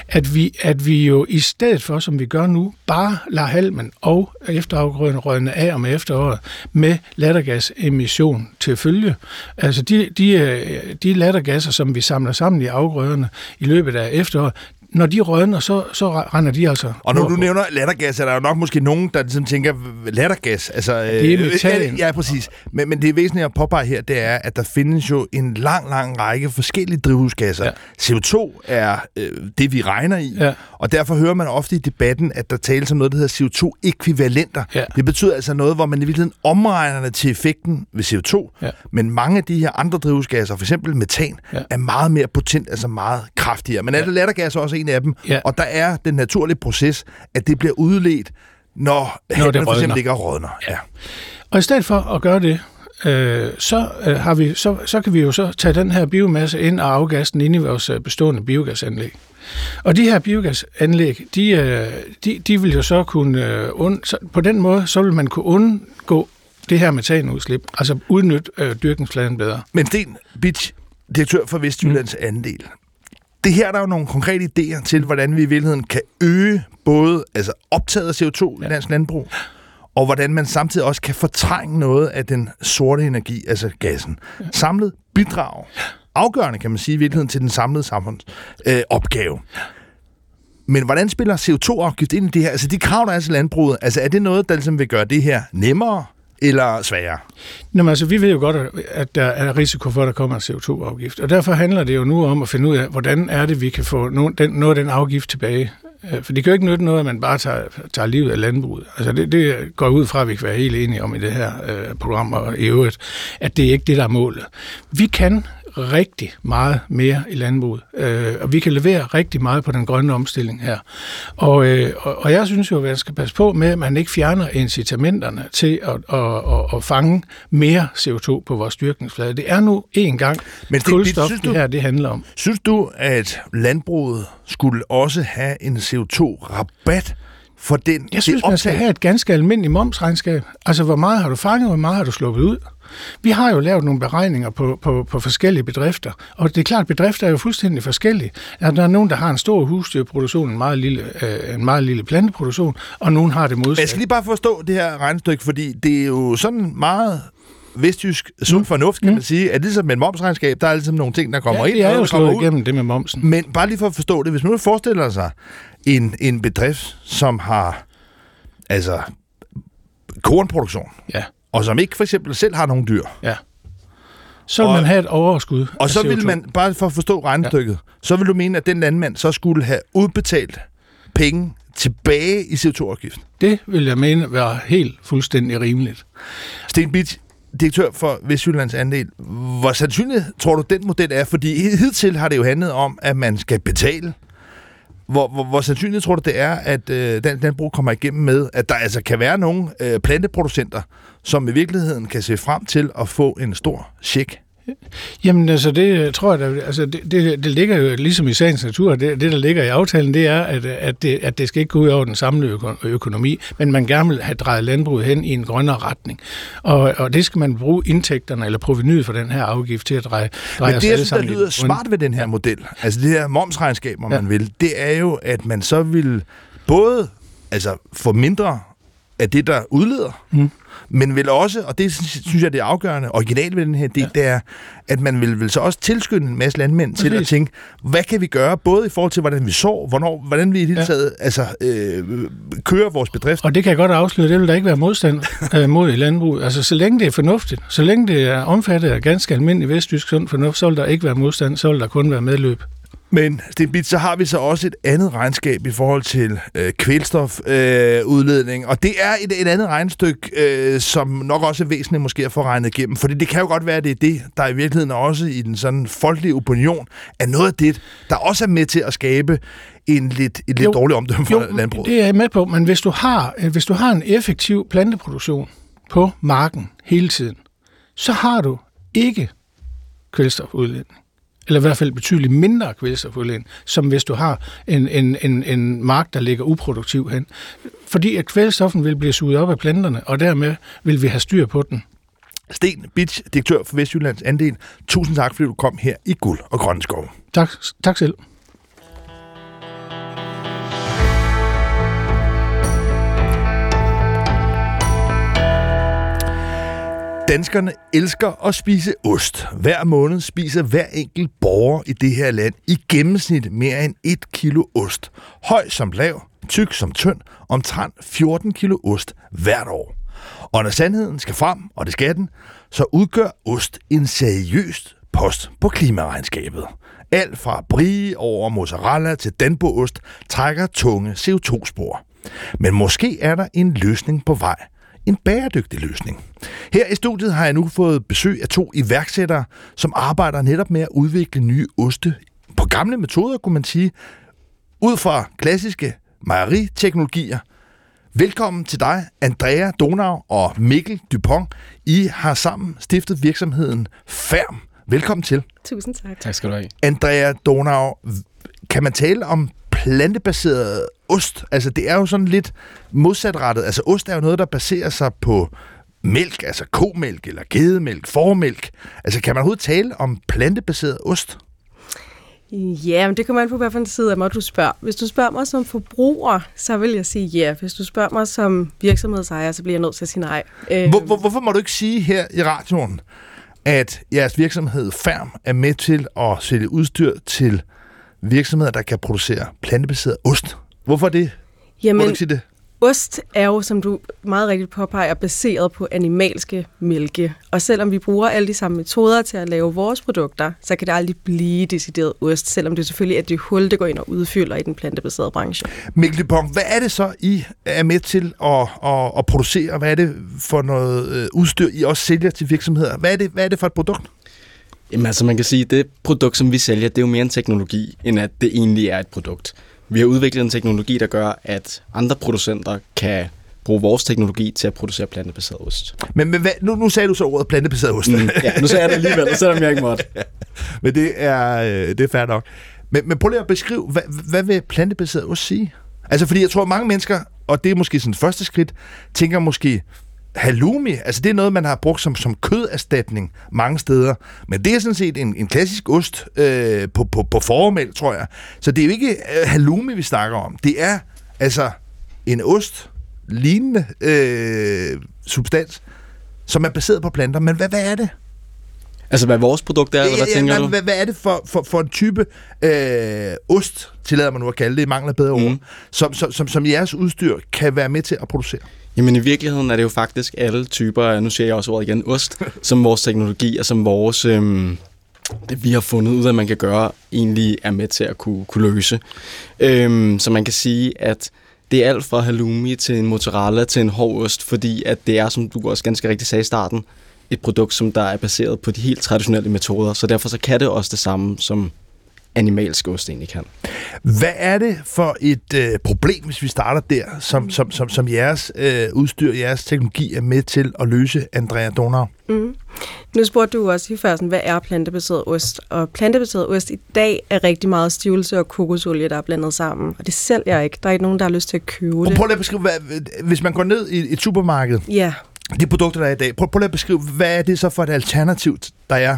[SPEAKER 3] at vi, at vi jo i stedet for, som vi gør nu, bare lader halmen og efterafgrødende af om efteråret med lattergasemission til følge. Altså de, de, øh, de lattergasser, som vi samler sammen i afgrøderne i løbet af efteråret, når de rødner, så, så render de altså...
[SPEAKER 2] Og når du på. nævner lattergas, er der jo nok måske nogen, der ligesom tænker, lattergas, altså...
[SPEAKER 3] Det er øh, metan.
[SPEAKER 2] Ja, præcis. Men, men det væsentlige at påpege her, det er, at der findes jo en lang, lang række forskellige drivhusgasser. Ja. CO2 er øh, det, vi regner i, ja. og derfor hører man ofte i debatten, at der tales om noget, der hedder CO2-ekvivalenter. Ja. Det betyder altså noget, hvor man i virkeligheden omregner det til effekten ved CO2, ja. men mange af de her andre drivhusgasser, f.eks. metan, ja. er meget mere potent, altså meget kraftigere. Men er det lattergas også en af dem. Ja. Og der er den naturlige proces, at det bliver udledt, når, når det for eksempel ligger og rådner. Ja.
[SPEAKER 3] Og i stedet for at gøre det, øh, så, øh, har vi, så, så kan vi jo så tage den her biomasse ind og afgasse den ind i vores øh, bestående biogasanlæg. Og de her biogasanlæg, de, øh, de, de vil jo så kunne, øh, und, så på den måde, så vil man kunne undgå det her metanudslip, altså udnytte øh, dyrkningsfladen bedre.
[SPEAKER 2] Men Sten Bitch, direktør for Vestjyllands mm. andel, det her der er jo nogle konkrete idéer til, hvordan vi i virkeligheden kan øge både altså optaget af CO2 ja. i dansk landbrug, og hvordan man samtidig også kan fortrænge noget af den sorte energi, altså gassen. Ja. Samlet bidrag. Afgørende, kan man sige, i virkeligheden til den samlede samfundsopgave. Øh, Men hvordan spiller CO2-afgift ind i det her? Altså de krav, der er til landbruget, altså er det noget, der ligesom vil gøre det her nemmere? Eller sværere?
[SPEAKER 3] Nå, men altså, vi ved jo godt, at der er risiko for, at der kommer en CO2-afgift. Og derfor handler det jo nu om at finde ud af, hvordan er det, vi kan få noget af den afgift tilbage. Øh, for det kan jo ikke nytte noget, at man bare tager, tager livet af landbruget. Altså det, det går ud fra, at vi kan være helt enige om i det her øh, program og i øvrigt, at det er ikke det, der er målet. Vi kan rigtig meget mere i landbruget, øh, og vi kan levere rigtig meget på den grønne omstilling her. Og, øh, og, og jeg synes jo, at man skal passe på med, at man ikke fjerner incitamenterne til at, at, at, at fange mere CO2 på vores dyrkningsflade. Det er nu en gang Men det, kulstof, det, det her det handler om.
[SPEAKER 2] Synes du, at landbruget skulle også have en CO2-rabat for den?
[SPEAKER 3] Jeg synes, man skal have et ganske almindeligt momsregnskab. Altså, hvor meget har du fanget, hvor meget har du sluppet ud? Vi har jo lavet nogle beregninger på, på, på forskellige bedrifter, og det er klart, at bedrifter er jo fuldstændig forskellige. At der er nogen, der har en stor husdyrproduktion, en meget lille, øh, en meget lille planteproduktion, og nogen har det modsatte.
[SPEAKER 2] Jeg skal lige bare forstå det her regnestykke, fordi det er jo sådan meget vestjysk sund mm. fornuft, kan mm. man sige, at ligesom med et momsregnskab, der er ligesom nogle ting, der kommer
[SPEAKER 3] ja,
[SPEAKER 2] ind.
[SPEAKER 3] Ja, det er jo slået igennem det med momsen.
[SPEAKER 2] Men bare lige for at forstå det, hvis man nu forestiller sig en, en bedrift, som har altså kornproduktion,
[SPEAKER 3] ja
[SPEAKER 2] og som ikke for eksempel selv har nogen dyr.
[SPEAKER 3] Ja. Så vil og, man have et overskud
[SPEAKER 2] Og så vil man, bare for at forstå regnestykket, ja. så vil du mene, at den landmand så skulle have udbetalt penge tilbage i CO2-afgift.
[SPEAKER 3] Det vil jeg mene være helt fuldstændig rimeligt.
[SPEAKER 2] Sten Bitt, direktør for Vestjyllands andel. Hvor sandsynligt tror du, den model er? Fordi hidtil har det jo handlet om, at man skal betale hvor, hvor, hvor sandsynligt tror du det er, at øh, den, den kommer igennem med, at der altså kan være nogle øh, planteproducenter, som i virkeligheden kan se frem til at få en stor check?
[SPEAKER 3] Jamen altså, det tror jeg, der, altså, det, det, det ligger jo ligesom i sagens natur, det, det der ligger i aftalen, det er, at, at, det, at det skal ikke gå ud over den samlede økonomi, men man gerne vil have drejet landbruget hen i en grønnere retning. Og, og det skal man bruge indtægterne eller provenyet for den her afgift til at dreje, dreje
[SPEAKER 2] Men det, jeg synes, der lyder smart ved den her model, altså det her momsregnskab, om ja. man vil, det er jo, at man så vil både altså, få mindre af det, der udleder, mm men vil også, og det synes jeg, det er afgørende, originalt ved den her del, ja. det er, at man vil, vil så også tilskynde en masse landmænd til at tænke, hvad kan vi gøre, både i forhold til, hvordan vi så, hvornår, hvordan vi i det hele taget ja. altså, øh, kører vores bedrift.
[SPEAKER 3] Og det kan jeg godt afsløre, det vil der ikke være modstand øh, mod i landbruget. Altså, så længe det er fornuftigt, så længe det er omfattet af ganske almindelig vesttysk sund fornuft, så vil der ikke være modstand, så vil der kun være medløb.
[SPEAKER 2] Men Stenbit, så har vi så også et andet regnskab i forhold til øh, kvælstofudledning, øh, og det er et, et andet regnestykke, øh, som nok også er væsentligt måske at få regnet igennem, fordi det kan jo godt være, at det er det, der i virkeligheden også i den sådan folkelige opinion er noget af det, der også er med til at skabe en lidt, et lidt jo, dårlig omdømme for jo, landbruget.
[SPEAKER 3] det er jeg med på, men hvis du, har, øh, hvis du har en effektiv planteproduktion på marken hele tiden, så har du ikke kvælstofudledning eller i hvert fald betydeligt mindre kvælstofudledning, som hvis du har en, en, en, en mark, der ligger uproduktiv hen. Fordi at kvælstoffen vil blive suget op af planterne, og dermed vil vi have styr på den.
[SPEAKER 2] Sten Bitch, direktør for Vestjyllands Andel. Tusind tak, fordi du kom her i Guld og Grønne Skov.
[SPEAKER 3] Tak, tak selv.
[SPEAKER 2] Danskerne elsker at spise ost. Hver måned spiser hver enkelt borger i det her land i gennemsnit mere end 1 kilo ost. Høj som lav, tyk som tynd, omtrent 14 kilo ost hvert år. Og når sandheden skal frem, og det skal den, så udgør ost en seriøst post på klimaregnskabet. Alt fra brie over mozzarella til danboost trækker tunge CO2-spor. Men måske er der en løsning på vej – en bæredygtig løsning. Her i studiet har jeg nu fået besøg af to iværksættere, som arbejder netop med at udvikle nye oste på gamle metoder, kunne man sige, ud fra klassiske mejeriteknologier. Velkommen til dig, Andrea Donau og Mikkel Dupont. I har sammen stiftet virksomheden Færm. Velkommen til.
[SPEAKER 1] Tusind tak.
[SPEAKER 4] Tak skal du have.
[SPEAKER 2] Andrea Donau, kan man tale om plantebaseret ost. Altså, det er jo sådan lidt modsatrettet. Altså, ost er jo noget, der baserer sig på mælk, altså komælk eller gedemælk, formælk. Altså, kan man overhovedet tale om plantebaseret ost?
[SPEAKER 1] Ja, men det kommer an på, hvilken side af mig du spørger. Hvis du spørger mig som forbruger, så vil jeg sige ja. Hvis du spørger mig som virksomhedsejer, så bliver jeg nødt til at sige nej.
[SPEAKER 2] Hvor, hvor, hvorfor må du ikke sige her i radioen, at jeres virksomhed Færm er med til at sælge udstyr til virksomheder, der kan producere plantebaseret ost? Hvorfor det? Jamen, Må du ikke sige det?
[SPEAKER 1] Ost er jo, som du meget rigtigt påpeger, baseret på animalske mælke. Og selvom vi bruger alle de samme metoder til at lave vores produkter, så kan det aldrig blive decideret ost, selvom det selvfølgelig er det hul, det går ind og udfylder i den plantebaserede branche.
[SPEAKER 2] Mikkel Dupont, hvad er det så, I er med til at, at, at producere? Hvad er det for noget øh, udstyr, I også sælger til virksomheder? Hvad er det, hvad er det for et produkt?
[SPEAKER 4] Jamen altså, man kan sige, at det produkt, som vi sælger, det er jo mere en teknologi, end at det egentlig er et produkt. Vi har udviklet en teknologi, der gør, at andre producenter kan bruge vores teknologi til at producere plantebaseret ost.
[SPEAKER 2] Men, men hvad, nu, nu sagde du så ordet plantebaseret ost. Mm,
[SPEAKER 4] ja, nu sagde jeg det alligevel, selvom jeg ikke måtte.
[SPEAKER 2] men det er, øh, det er fair nok. Men, men prøv lige at beskrive, hvad, hvad vil plantebaseret ost sige? Altså, fordi jeg tror, at mange mennesker, og det er måske sådan første skridt, tænker måske, halloumi, altså det er noget, man har brugt som, som køderstatning mange steder. Men det er sådan set en, en klassisk ost øh, på, på, på formel, tror jeg. Så det er jo ikke øh, halloumi, vi snakker om. Det er altså en ost lignende øh, substans, som er baseret på planter. Men hvad, hvad er det?
[SPEAKER 4] Altså, hvad vores produkt er, eller hvad ja, tænker
[SPEAKER 2] ja,
[SPEAKER 4] du?
[SPEAKER 2] Hvad, hvad er det for, for, for en type øh, ost, tillader man nu at kalde det, i mangler bedre mm. ord, som, som, som, som jeres udstyr kan være med til at producere?
[SPEAKER 4] Jamen i virkeligheden er det jo faktisk alle typer, nu siger jeg også ordet igen, ost, som vores teknologi og som vores, øhm, det vi har fundet ud af, at man kan gøre, egentlig er med til at kunne, kunne løse. Øhm, så man kan sige, at det er alt fra halloumi til en mozzarella til en hård ost, fordi at det er, som du også ganske rigtigt sagde i starten, et produkt, som der er baseret på de helt traditionelle metoder, så derfor så kan det også det samme som animalsk ost egentlig kan.
[SPEAKER 2] Hvad er det for et øh, problem, hvis vi starter der, som, som, som, som jeres øh, udstyr, jeres teknologi er med til at løse, Andrea Donau?
[SPEAKER 1] Mm. Nu spurgte du også i før, hvad er plantebaseret ost? Og plantebaseret ost i dag er rigtig meget stivelse og kokosolie, der er blandet sammen. Og det sælger jeg ikke. Der er ikke nogen, der har lyst til at købe det.
[SPEAKER 2] prøv lige at beskrive, hvad, hvis man går ned i et supermarked,
[SPEAKER 1] Ja,
[SPEAKER 2] de produkter, der er i dag, prøv, prøv lige at beskrive, hvad er det så for et alternativ, der er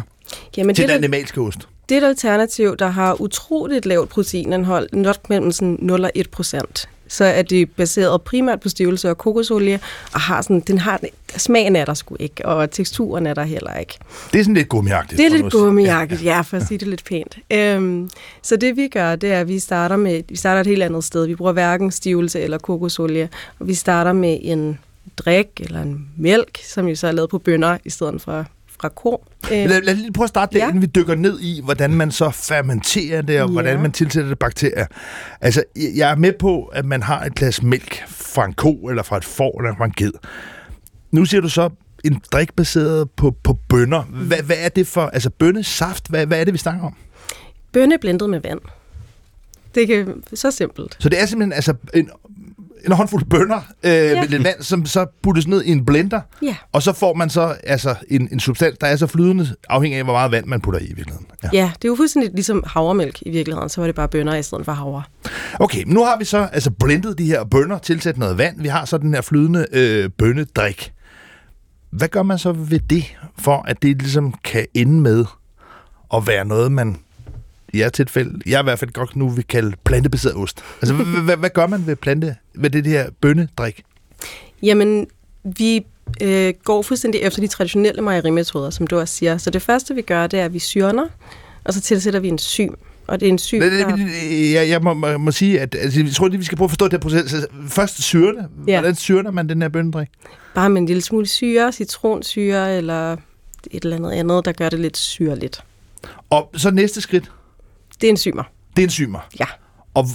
[SPEAKER 1] Jamen,
[SPEAKER 2] til
[SPEAKER 1] det,
[SPEAKER 2] den animalske ost?
[SPEAKER 1] Det er et alternativ, der har utroligt lavt proteinindhold, nok mellem sådan 0 og 1 procent. Så er det baseret primært på stivelse og kokosolie, og har sådan, den har, smagen er der sgu ikke, og teksturen er der heller ikke.
[SPEAKER 2] Det er sådan lidt gummiagtigt.
[SPEAKER 1] Det er lidt
[SPEAKER 2] sige.
[SPEAKER 1] gummijakket, ja, for at sige det lidt pænt. Øhm, så det vi gør, det er, at vi starter, med, vi starter et helt andet sted. Vi bruger hverken stivelse eller kokosolie, og vi starter med en drik eller en mælk, som jo så er lavet på bønner i stedet for fra ko. Øh,
[SPEAKER 2] Lad, lad lige prøve at starte ja. Inden vi dykker ned i, hvordan man så fermenterer det, og ja. Hvordan man tilsætter det bakterier. Altså, jeg er med på, at man har et glas mælk fra en ko, eller fra et får, eller fra en ged. Nu siger du så en drik baseret på, på bønner. Hvad, hvad er det for, altså bønnesaft, hvad, hvad er det, vi snakker om?
[SPEAKER 1] bønne blendet med vand. Det kan så simpelt.
[SPEAKER 2] Så det er simpelthen altså en, en håndfuld bønner øh, ja. med lidt vand, som så puttes ned i en blender,
[SPEAKER 1] Ja.
[SPEAKER 2] og så får man så altså en, en substans, der er så flydende, afhængig af, hvor meget vand man putter i i virkeligheden. Ja.
[SPEAKER 1] ja, det er jo fuldstændig ligesom havremælk i virkeligheden, så var det bare bønner i stedet for havre.
[SPEAKER 2] Okay, nu har vi så altså blendet de her bønner, tilsat noget vand. Vi har så den her flydende øh, bønnedrik. Hvad gør man så ved det, for at det ligesom kan ende med at være noget, man i jeres tilfælde, jeg i hvert fald godt nu vil kalde plantebaseret ost. Altså, hvad, gør man ved plante, ved det her bønnedrik?
[SPEAKER 1] Jamen, vi øh, går fuldstændig efter de traditionelle mejerimetoder, som du også siger. Så det første, vi gør, det er, at vi syrner, og så tilsætter vi en sym. Og det er en sym, der...
[SPEAKER 2] Jeg, jeg må, må, må sige, at altså, jeg tror lige, vi skal prøve at forstå det her proces. Altså, først syrne.
[SPEAKER 1] Ja.
[SPEAKER 2] Hvordan syrner man den her bønnedrik?
[SPEAKER 1] bare med en lille smule syre, citronsyre eller et eller andet andet, der gør det lidt syrligt.
[SPEAKER 2] Og så næste skridt,
[SPEAKER 1] Det er enzymer.
[SPEAKER 2] det er enzymer.
[SPEAKER 1] Ja.
[SPEAKER 2] Og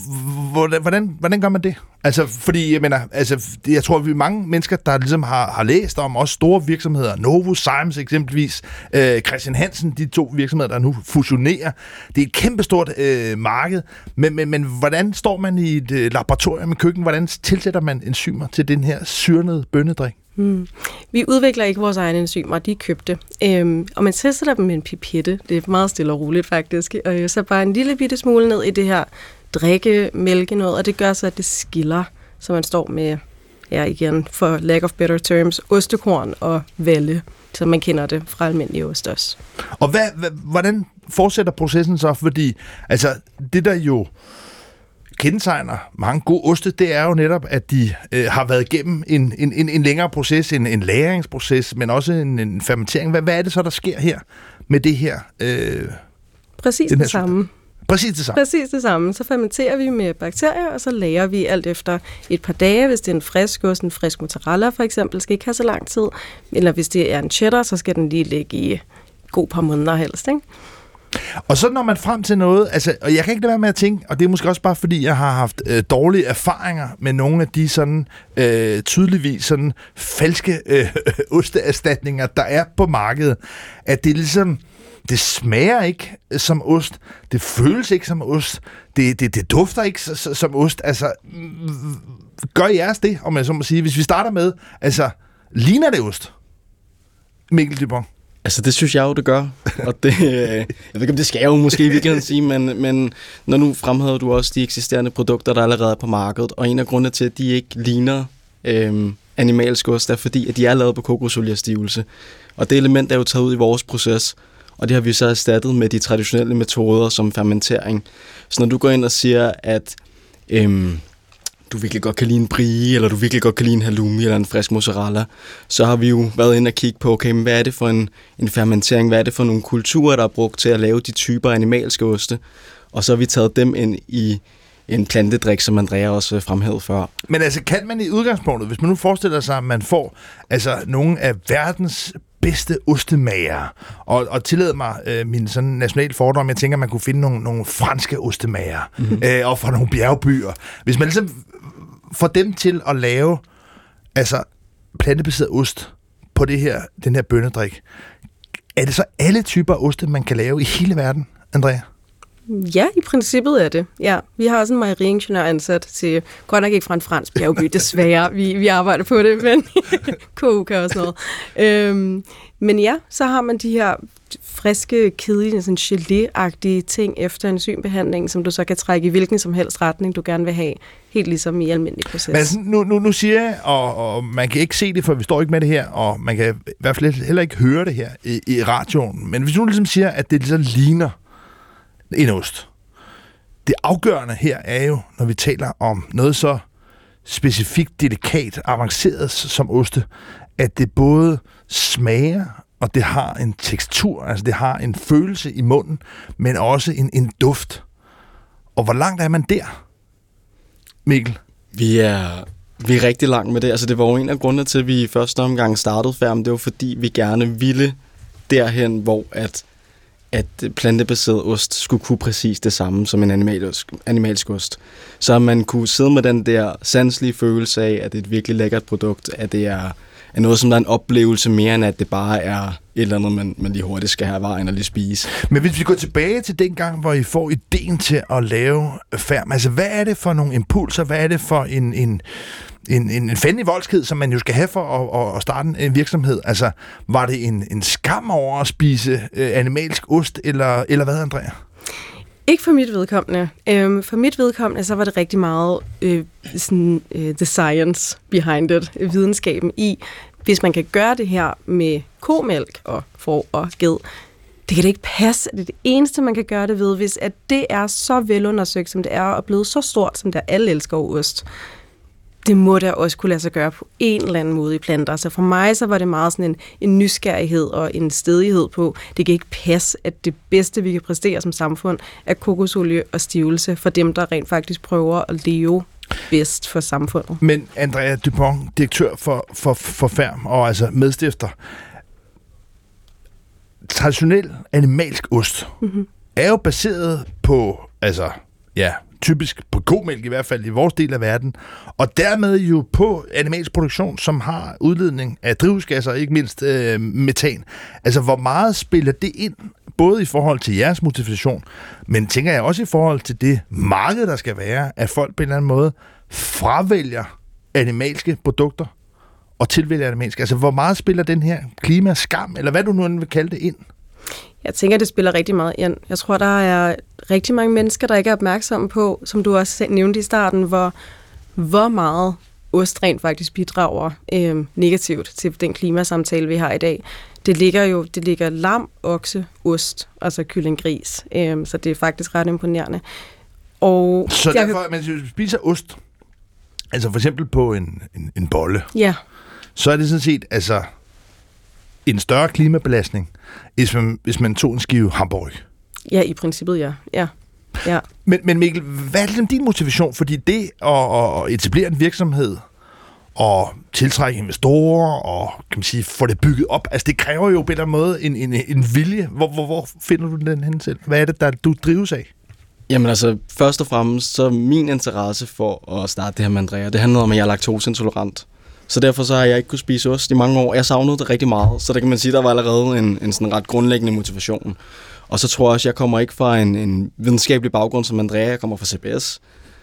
[SPEAKER 2] hvordan, hvordan, hvordan gør man det? Altså, fordi, jeg mener, altså, jeg tror, vi er mange mennesker, der ligesom har, har læst om også store virksomheder. Novo Symes eksempelvis, øh, Christian Hansen, de to virksomheder, der nu fusionerer. Det er et kæmpestort øh, marked. Men, men, men hvordan står man i et øh, laboratorium i køkken? Hvordan tilsætter man enzymer til den her syrnede bønnedrik?
[SPEAKER 1] Hmm. Vi udvikler ikke vores egne enzymer, de er købte. Øhm, og man tester dem med en pipette. Det er meget stille og roligt faktisk. Og jeg så bare en lille bitte smule ned i det her drikke, mælke noget, og det gør så, at det skiller, så man står med, ja igen, for lack of better terms, ostekorn og valle, så man kender det fra almindelig ost også.
[SPEAKER 2] Og hvad, hvad, hvordan fortsætter processen så? Fordi altså, det, der jo kendetegner mange gode oste, det er jo netop, at de øh, har været igennem en, en, en, en længere proces, en, en læringsproces, men også en, en fermentering. Hvad, hvad er det så, der sker her med det her? Øh,
[SPEAKER 1] Præcis det samme.
[SPEAKER 2] præcis det samme.
[SPEAKER 1] Præcis det samme. Så fermenterer vi med bakterier, og så lager vi alt efter et par dage. Hvis det er en frisk ost, en frisk mozzarella for eksempel, skal ikke have så lang tid. Eller hvis det er en cheddar, så skal den lige ligge i god par måneder helst. Ikke?
[SPEAKER 2] Og så når man frem til noget, altså, og jeg kan ikke lade være med at tænke, og det er måske også bare fordi, jeg har haft øh, dårlige erfaringer med nogle af de sådan øh, tydeligvis sådan falske øh, osteerstatninger, der er på markedet, at det er ligesom, det smager ikke som ost, det føles ikke som ost, det, det, det dufter ikke som ost. Altså, gør jeres det, om jeg så må sige. Hvis vi starter med, altså, ligner det ost? Mikkel Dupont.
[SPEAKER 4] Altså, det synes jeg jo, det gør. Og det, øh, jeg ved ikke, om det skal jeg jo måske i virkeligheden sige, men, men når nu fremhæver du også de eksisterende produkter, der allerede er på markedet, og en af grundene til, at de ikke ligner øhm, animalsk ost, er fordi, at de er lavet på kokosoliestivelse. Og det element er jo taget ud i vores proces, og det har vi så erstattet med de traditionelle metoder som fermentering. Så når du går ind og siger, at øhm, du virkelig godt kan lide en brie, eller du virkelig godt kan lide en halloumi eller en frisk mozzarella, så har vi jo været inde og kigge på, okay, men hvad er det for en, en fermentering, hvad er det for nogle kulturer, der er brugt til at lave de typer animalske oste, og så har vi taget dem ind i en plantedrik, som Andrea også fremhævede før.
[SPEAKER 2] Men altså, kan man i udgangspunktet, hvis man nu forestiller sig, at man får altså, nogle af verdens bedste ostemager, og, og tillad mig øh, min sådan national fordom, jeg tænker, at man kunne finde nogle, nogle franske ostemager, mm-hmm. øh, og fra nogle bjergbyer. Hvis man ligesom får dem til at lave altså, plantebaseret ost på det her, den her bønnedrik, er det så alle typer oste, man kan lave i hele verden, Andrea?
[SPEAKER 1] Ja, i princippet er det. Ja, vi har også en mejeriingeniør ansat til, godt nok ikke fra en fransk bjergby, desværre. Vi, vi arbejder på det, men KU kan også noget. Øhm, men ja, så har man de her friske, kedelige, sådan gelé-agtige ting efter en synbehandling, som du så kan trække i hvilken som helst retning, du gerne vil have, helt ligesom i almindelig proces.
[SPEAKER 2] Men altså, nu, nu, nu siger jeg, og, og man kan ikke se det, for vi står ikke med det her, og man kan i hvert fald heller ikke høre det her i, i radioen. Men hvis du ligesom siger, at det ligesom ligner en ost. Det afgørende her er jo, når vi taler om noget så specifikt, delikat, avanceret som oste, at det både smager, og det har en tekstur, altså det har en følelse i munden, men også en, en duft. Og hvor langt er man der, Mikkel?
[SPEAKER 4] Vi er, vi er rigtig langt med det. Altså, det var jo en af grundene til, at vi i første omgang startede færmen. Det var fordi, vi gerne ville derhen, hvor at at plantebaseret ost skulle kunne præcis det samme som en animalsk, animalsk ost. Så man kunne sidde med den der sanselige følelse af, at det er et virkelig lækkert produkt, at det er, er noget, som der er en oplevelse mere, end at det bare er et eller andet, man, man lige hurtigt skal have vejen og lige spise.
[SPEAKER 2] Men hvis vi går tilbage til den gang, hvor I får ideen til at lave færm, altså hvad er det for nogle impulser, hvad er det for en, en en, en, en fandelig voldsked, som man jo skal have for at, at starte en virksomhed. Altså, var det en, en skam over at spise øh, animalsk ost, eller, eller hvad, Andrea?
[SPEAKER 1] Ikke for mit vedkommende. Øhm, for mit vedkommende, så var det rigtig meget øh, sådan, øh, the science behind it, videnskaben i, hvis man kan gøre det her med komælk og får og ged, det kan da ikke passe, at det er det eneste, man kan gøre det ved, hvis at det er så velundersøgt, som det er, og blevet så stort, som det er. Alle elsker ost det må da også kunne lade sig gøre på en eller anden måde i planter. Så for mig så var det meget sådan en, en nysgerrighed og en stedighed på, det kan ikke passe, at det bedste, vi kan præstere som samfund, er kokosolie og stivelse for dem, der rent faktisk prøver at leve bedst for samfundet.
[SPEAKER 2] Men Andrea Dupont, direktør for, for, for Færm og altså medstifter, traditionel animalsk ost mm-hmm. er jo baseret på altså ja, typisk på komælk i hvert fald i vores del af verden, og dermed jo på animalsk produktion, som har udledning af drivhusgasser, ikke mindst øh, metan. Altså, hvor meget spiller det ind, både i forhold til jeres motivation, men tænker jeg også i forhold til det marked, der skal være, at folk på en eller anden måde fravælger animalske produkter og tilvælger animalske. Altså, hvor meget spiller den her klimaskam, eller hvad du nu end vil kalde det, ind?
[SPEAKER 1] Jeg tænker, det spiller rigtig meget ind. Jeg tror, der er rigtig mange mennesker, der ikke er opmærksomme på, som du også nævnte i starten, hvor, hvor meget ost rent faktisk bidrager øh, negativt til den klimasamtale, vi har i dag. Det ligger jo det ligger lam, okse, ost, altså kylling, gris. Øh, så det er faktisk ret imponerende.
[SPEAKER 2] Og så jeg, derfor, hvis du spiser ost, altså for eksempel på en, en, en bolle,
[SPEAKER 1] ja.
[SPEAKER 2] så er det sådan set altså en større klimabelastning, hvis man, hvis man tog en skive hamburg.
[SPEAKER 1] Ja, i princippet ja. ja. ja.
[SPEAKER 2] Men, men Mikkel, hvad er det din motivation? Fordi det at, at etablere en virksomhed og tiltrække investorer og kan man sige, få det bygget op, altså det kræver jo på en måde en, en, en vilje. Hvor, hvor, hvor finder du den hen til? Hvad er det, der du drives af?
[SPEAKER 4] Jamen altså, først og fremmest, så min interesse for at starte det her med Andrea, det handler om, at jeg er laktoseintolerant. Så derfor så har jeg ikke kunne spise ost i mange år. Jeg savnede det rigtig meget, så der kan man sige, der var allerede en, en sådan ret grundlæggende motivation. Og så tror jeg også, jeg kommer ikke fra en, en videnskabelig baggrund som Andrea, jeg kommer fra CBS.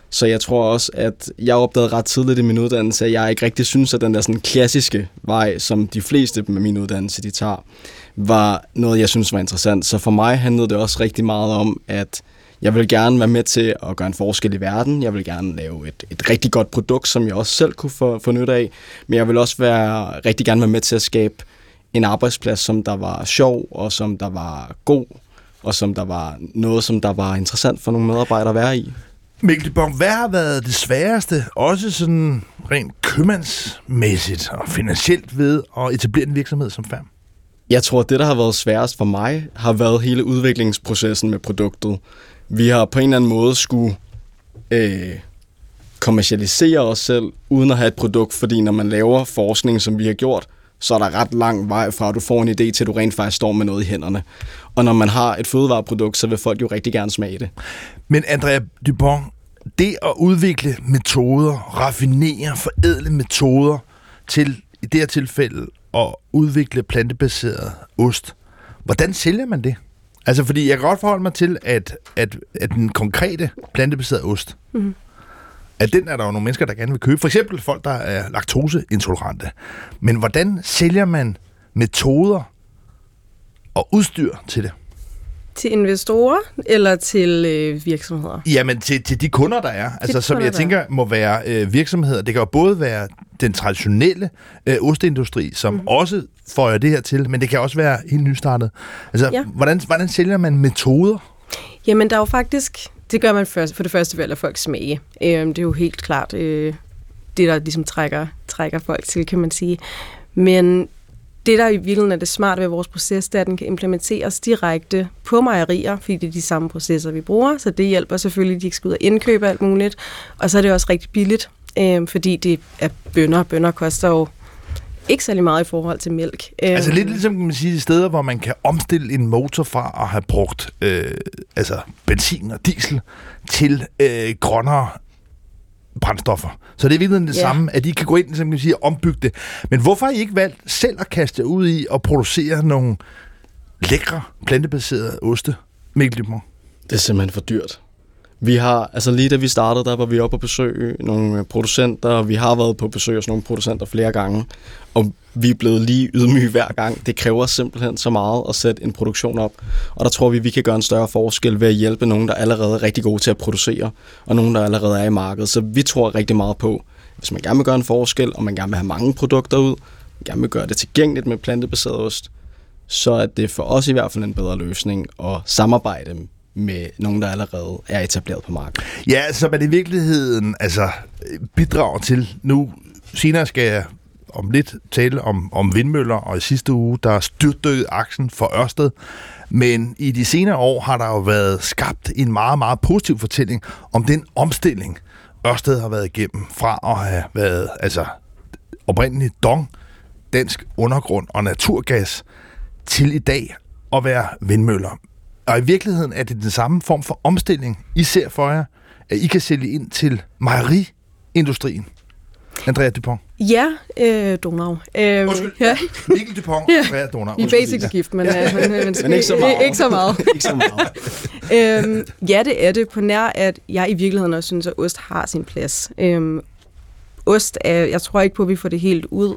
[SPEAKER 4] Så jeg tror også, at jeg opdagede ret tidligt i min uddannelse, at jeg ikke rigtig synes, at den der sådan klassiske vej, som de fleste med min uddannelse de tager, var noget, jeg synes var interessant. Så for mig handlede det også rigtig meget om, at jeg vil gerne være med til at gøre en forskel i verden. Jeg vil gerne lave et, et rigtig godt produkt, som jeg også selv kunne få, få nytte af. Men jeg vil også være, rigtig gerne være med til at skabe en arbejdsplads, som der var sjov, og som der var god, og som der var noget, som der var interessant for nogle medarbejdere at være i.
[SPEAKER 2] Mikkel Bong, hvad har været det sværeste, også sådan rent købmandsmæssigt og finansielt ved at etablere en virksomhed som Færm?
[SPEAKER 4] Jeg tror, det, der har været sværest for mig, har været hele udviklingsprocessen med produktet vi har på en eller anden måde skulle øh, kommercialisere os selv, uden at have et produkt, fordi når man laver forskning, som vi har gjort, så er der ret lang vej fra, at du får en idé til, at du rent faktisk står med noget i hænderne. Og når man har et fødevareprodukt, så vil folk jo rigtig gerne smage det.
[SPEAKER 2] Men Andrea Dupont, det at udvikle metoder, raffinere, forædle metoder til i det her tilfælde at udvikle plantebaseret ost, hvordan sælger man det? Altså, fordi jeg kan godt forholde mig til, at, at, at den konkrete plantebaserede ost, mm. at den er der jo nogle mennesker, der gerne vil købe. For eksempel folk, der er laktoseintolerante. Men hvordan sælger man metoder og udstyr til det?
[SPEAKER 1] Til investorer eller til øh, virksomheder?
[SPEAKER 2] Jamen, til, til de kunder, der er. Altså, som
[SPEAKER 1] kunder,
[SPEAKER 2] jeg tænker må være øh, virksomheder. Det kan jo både være den traditionelle øh, osteindustri, som mm. også får det her til, men det kan også være helt nystartet. Altså, ja. Hvordan, hvordan sælger man metoder?
[SPEAKER 1] Jamen, der er jo faktisk... Det gør man først, for det første ved at lade folk smage. Øhm, det er jo helt klart øh, det, der ligesom trækker, trækker folk til, kan man sige. Men det, der i virkeligheden er det smarte ved vores proces, det er, at den kan implementeres direkte på mejerier, fordi det er de samme processer, vi bruger. Så det hjælper selvfølgelig, at de ikke skal ud og indkøbe alt muligt. Og så er det også rigtig billigt, øh, fordi det er bønder. Bønder koster jo ikke særlig meget i forhold til mælk.
[SPEAKER 2] Øh.
[SPEAKER 1] Altså
[SPEAKER 2] lidt ligesom kan man sige, steder, hvor man kan omstille en motor fra at have brugt øh, altså benzin og diesel til øh, grønnere brændstoffer. Så det er virkelig det
[SPEAKER 1] Ja.
[SPEAKER 2] samme, at I kan gå ind som kan sige, og ombygge det. Men hvorfor har I ikke valgt selv at kaste jer ud i at producere nogle lækre plantebaserede oste, Mikkel?
[SPEAKER 4] Det er simpelthen for dyrt. Vi har, altså lige da vi startede, der var vi oppe på besøg nogle øh, producenter, og vi har været på besøg hos nogle producenter flere gange, og vi er blevet lige ydmyge hver gang. Det kræver simpelthen så meget at sætte en produktion op, og der tror vi, vi kan gøre en større forskel ved at hjælpe nogen, der allerede er rigtig gode til at producere, og nogen, der allerede er i markedet. Så vi tror rigtig meget på, hvis man gerne vil gøre en forskel, og man gerne vil have mange produkter ud, gerne vil gøre det tilgængeligt med plantebaseret ost, så er det for os i hvert fald en bedre løsning at samarbejde med nogen, der allerede er etableret på markedet.
[SPEAKER 2] Ja, altså, så man i virkeligheden altså, bidrager til, nu senere skal jeg om lidt tale om, om vindmøller, og i sidste uge, der styrtdykket aksen for Ørsted. Men i de senere år har der jo været skabt en meget, meget positiv fortælling om den omstilling, Ørsted har været igennem fra at have været altså, oprindeligt dong, dansk undergrund og naturgas, til i dag at være vindmøller. Og i virkeligheden er det den samme form for omstilling, I ser for jer, at I kan sælge ind til mejeriindustrien. Andrea Dupont.
[SPEAKER 1] Ja, øh, Donau. Øh,
[SPEAKER 2] Undskyld.
[SPEAKER 1] Ja,
[SPEAKER 2] Mikkel Dupont,
[SPEAKER 1] Ja.
[SPEAKER 2] Andrea Donau.
[SPEAKER 1] I er
[SPEAKER 2] Undskyld.
[SPEAKER 1] basically gift, men, øh, men, men,
[SPEAKER 4] Men ikke så meget.
[SPEAKER 1] Ikke så meget.
[SPEAKER 4] ikke så meget.
[SPEAKER 1] øhm, ja, det er det, på nær at jeg i virkeligheden også synes, at ost har sin plads. Øhm, ost er, jeg tror ikke på, at vi får det helt ud.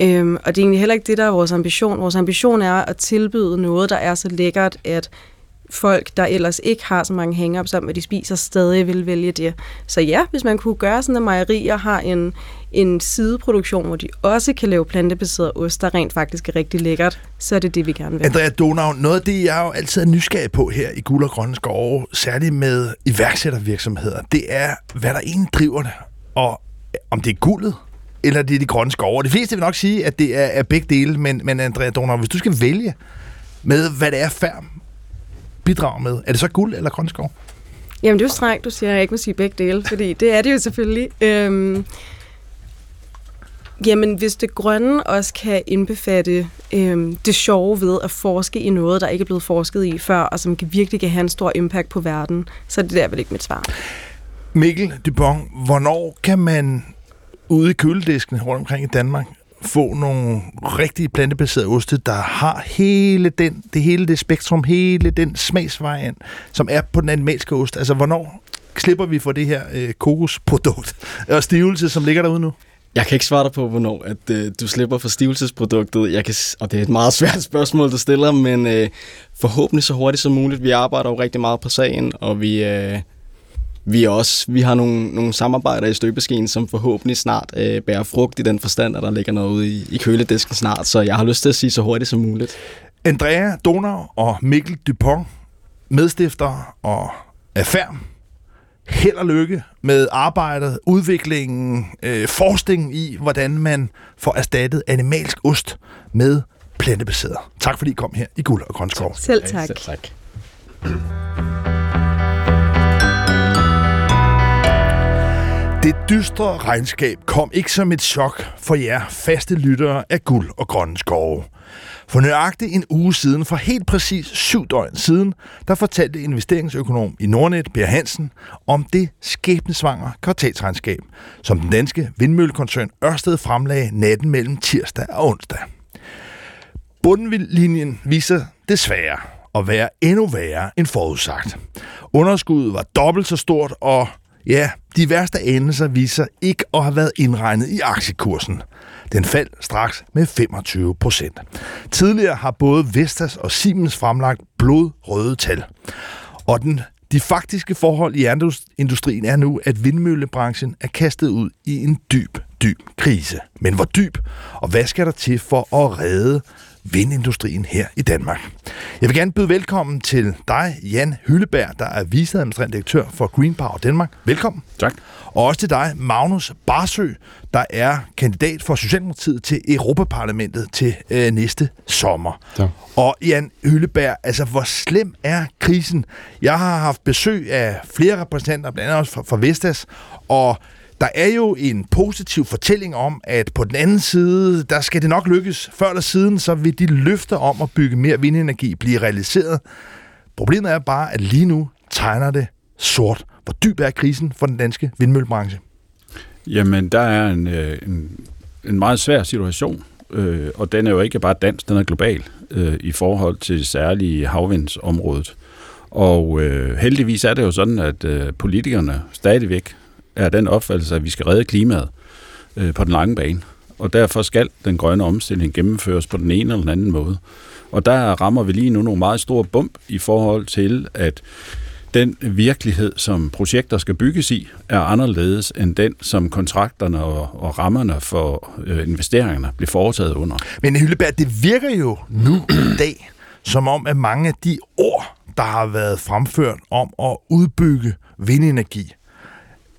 [SPEAKER 1] Øhm, og det er egentlig heller ikke det, der er vores ambition. Vores ambition er at tilbyde noget, der er så lækkert, at folk, der ellers ikke har så mange hang om, hvad de spiser, stadig vil vælge det. Så ja, hvis man kunne gøre sådan, at mejerier har en, en sideproduktion, hvor de også kan lave plantebaseret ost, der rent faktisk er rigtig lækkert, så er det det, vi gerne vil.
[SPEAKER 2] Andrea Donau, noget af det, jeg jo altid er nysgerrig på her i Guld og Grønne Skove, særligt med iværksættervirksomheder, det er, hvad der egentlig driver det, og om det er guldet, eller det er de grønne skove. Og de fleste vil nok sige, at det er, er begge dele, men, men Andrea Donau, hvis du skal vælge med, hvad det er færm bidrager med, er det så guld eller grønne skov?
[SPEAKER 1] Jamen, det er jo strengt, du siger, at jeg ikke må sige begge dele, fordi det er det jo selvfølgelig. Øhm, jamen, hvis det grønne også kan indbefatte øhm, det sjove ved at forske i noget, der ikke er blevet forsket i før, og som kan virkelig kan have en stor impact på verden, så er det der vel ikke mit svar.
[SPEAKER 2] Mikkel Dupont, hvornår kan man ude i køledisken rundt omkring i Danmark få nogle rigtige plantebaserede oste, der har hele den, det hele det spektrum, hele den smagsvejen, som er på den animalske ost. Altså, hvornår slipper vi for det her øh, kokosprodukt og stivelse, som ligger derude nu?
[SPEAKER 4] Jeg kan ikke svare dig på, hvornår at, øh, du slipper for stivelsesproduktet. Jeg kan, og det er et meget svært spørgsmål, du stiller, men øh, forhåbentlig så hurtigt som muligt. Vi arbejder jo rigtig meget på sagen, og vi, øh, vi, er også, vi har nogle, nogle samarbejder i støbeskeen, som forhåbentlig snart øh, bærer frugt i den forstand, at der ligger noget ude i, i køledisken snart. Så jeg har lyst til at sige så hurtigt som muligt.
[SPEAKER 2] Andrea Donau og Mikkel Dupont, medstifter og af Færm. Held og lykke med arbejdet, udviklingen, øh, forskningen i, hvordan man får erstattet animalsk ost med plantebaseret. Tak fordi I kom her i Guld og Grøn Skov.
[SPEAKER 1] Selv tak.
[SPEAKER 4] Selv tak.
[SPEAKER 2] Det dystre regnskab kom ikke som et chok for jer faste lyttere af Guld og Grønne Skove. For nøjagtigt en uge siden, for helt præcis syv døgn siden, der fortalte investeringsøkonom i Nordnet, Per Hansen, om det skæbnesvanger kvartalsregnskab, som den danske vindmøllekoncern Ørsted fremlagde natten mellem tirsdag og onsdag. Bundlinjen viser desværre at være endnu værre end forudsagt. Underskuddet var dobbelt så stort, og ja, de værste anelser viser ikke at have været indregnet i aktiekursen. Den faldt straks med 25 procent. Tidligere har både Vestas og Siemens fremlagt blodrøde tal. Og den de faktiske forhold i industrien er nu, at vindmøllebranchen er kastet ud i en dyb, dyb krise. Men hvor dyb, og hvad skal der til for at redde vindindustrien her i Danmark. Jeg vil gerne byde velkommen til dig, Jan Hylleberg, der er viceadministrerende direktør for Green Power Danmark. Velkommen.
[SPEAKER 5] Tak.
[SPEAKER 2] Og også til dig, Magnus Barsø, der er kandidat for Socialdemokratiet til Europaparlamentet til øh, næste sommer. Tak. Og Jan Hylleberg, altså hvor slem er krisen? Jeg har haft besøg af flere repræsentanter, blandt andet også fra, fra Vestas, og der er jo en positiv fortælling om, at på den anden side, der skal det nok lykkes. Før eller siden, så vil de løfter om at bygge mere vindenergi blive realiseret. Problemet er bare, at lige nu tegner det sort. Hvor dyb er krisen for den danske vindmøllebranche?
[SPEAKER 5] Jamen, der er en, øh, en, en meget svær situation, øh, og den er jo ikke bare dansk, den er global øh, i forhold til særlige havvindsområdet. Og øh, heldigvis er det jo sådan, at øh, politikerne stadigvæk er den opfattelse, at vi skal redde klimaet øh, på den lange bane. Og derfor skal den grønne omstilling gennemføres på den ene eller den anden måde. Og der rammer vi lige nu nogle meget store bump i forhold til, at den virkelighed, som projekter skal bygges i, er anderledes end den, som kontrakterne og, og rammerne for øh, investeringerne bliver foretaget under.
[SPEAKER 2] Men Hylleberg, det virker jo nu i dag, som om at mange af de ord, der har været fremført om at udbygge vindenergi,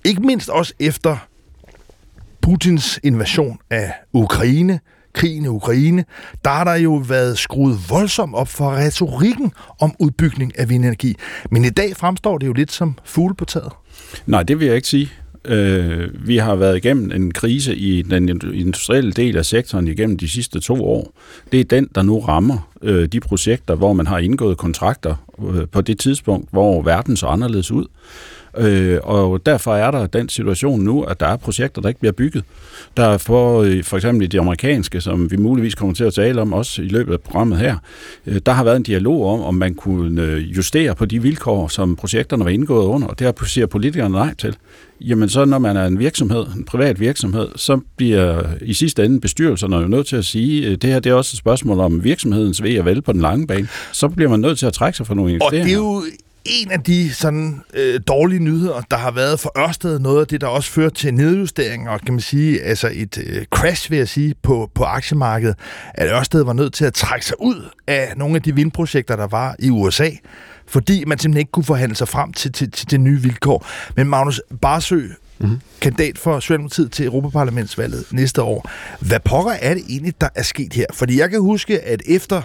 [SPEAKER 2] ikke mindst også efter Putins invasion af Ukraine, krigen i Ukraine, der har der jo været skruet voldsomt op for retorikken om udbygning af vindenergi. Men i dag fremstår det jo lidt som fugle på taget.
[SPEAKER 5] Nej, det vil jeg ikke sige. Øh, vi har været igennem en krise i den industrielle del af sektoren igennem de sidste to år. Det er den, der nu rammer øh, de projekter, hvor man har indgået kontrakter øh, på det tidspunkt, hvor verden så anderledes ud. Øh, og derfor er der den situation nu, at der er projekter, der ikke bliver bygget. Der er for, øh, for eksempel i de amerikanske, som vi muligvis kommer til at tale om også i løbet af programmet her, øh, der har været en dialog om, om man kunne øh, justere på de vilkår, som projekterne var indgået under, og det har siger politikerne nej til. Jamen så når man er en virksomhed, en privat virksomhed, så bliver i sidste ende bestyrelserne jo nødt til at sige, at det her det er også et spørgsmål om virksomhedens ved at vælge på den lange bane. Så bliver man nødt til at trække sig for nogle investeringer.
[SPEAKER 2] Og det er jo en af de sådan øh, dårlige nyheder, der har været for Ørsted, noget af det, der også fører til nedjusteringer, og kan man sige, altså et øh, crash, vil jeg sige, på, på aktiemarkedet, at Ørsted var nødt til at trække sig ud af nogle af de vindprojekter, der var i USA, fordi man simpelthen ikke kunne forhandle sig frem til, til, til det nye vilkår. Men Magnus Barsø, mm-hmm. kandidat for Socialdemokratiet til Europaparlamentsvalget næste år. Hvad pokker er det egentlig, der er sket her? Fordi jeg kan huske, at efter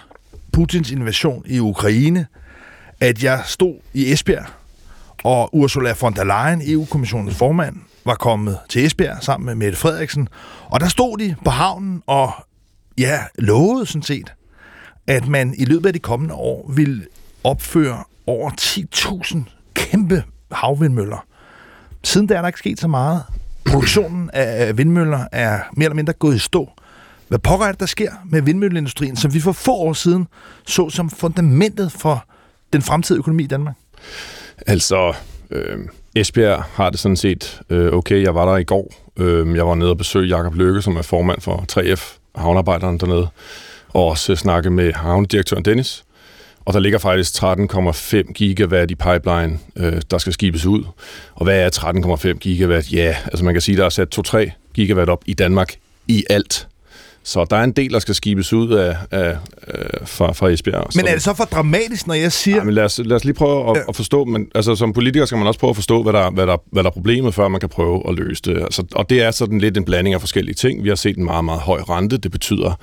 [SPEAKER 2] Putins invasion i Ukraine, at jeg stod i Esbjerg, og Ursula von der Leyen, EU-kommissionens formand, var kommet til Esbjerg sammen med Mette Frederiksen, og der stod de på havnen og ja, lovede sådan set, at man i løbet af de kommende år vil opføre over 10.000 kæmpe havvindmøller. Siden der er der ikke sket så meget. Produktionen af vindmøller er mere eller mindre gået i stå. Hvad pokker er det, der sker med vindmølleindustrien, som vi for få år siden så som fundamentet for den fremtidige økonomi i Danmark?
[SPEAKER 6] Altså, øh, Esbjerg har det sådan set øh, okay. Jeg var der i går. Øh, jeg var nede og besøgte Jakob Løkke, som er formand for 3F, havnearbejderen dernede, og også snakke med havnedirektøren Dennis. Og der ligger faktisk 13,5 gigawatt i pipeline, øh, der skal skibes ud. Og hvad er 13,5 gigawatt? Ja, altså man kan sige, der er sat 2-3 gigawatt op i Danmark i alt. Så der er en del, der skal skibes ud af, af, af fra, fra Esbjerg.
[SPEAKER 2] Men er det så for dramatisk, når jeg siger...
[SPEAKER 6] Ja, men lad, os, lad os lige prøve at, at forstå, men altså, som politiker skal man også prøve at forstå, hvad der, hvad, der, hvad der er problemet, før man kan prøve at løse det. Altså, og det er sådan lidt en blanding af forskellige ting. Vi har set en meget, meget høj rente. Det betyder,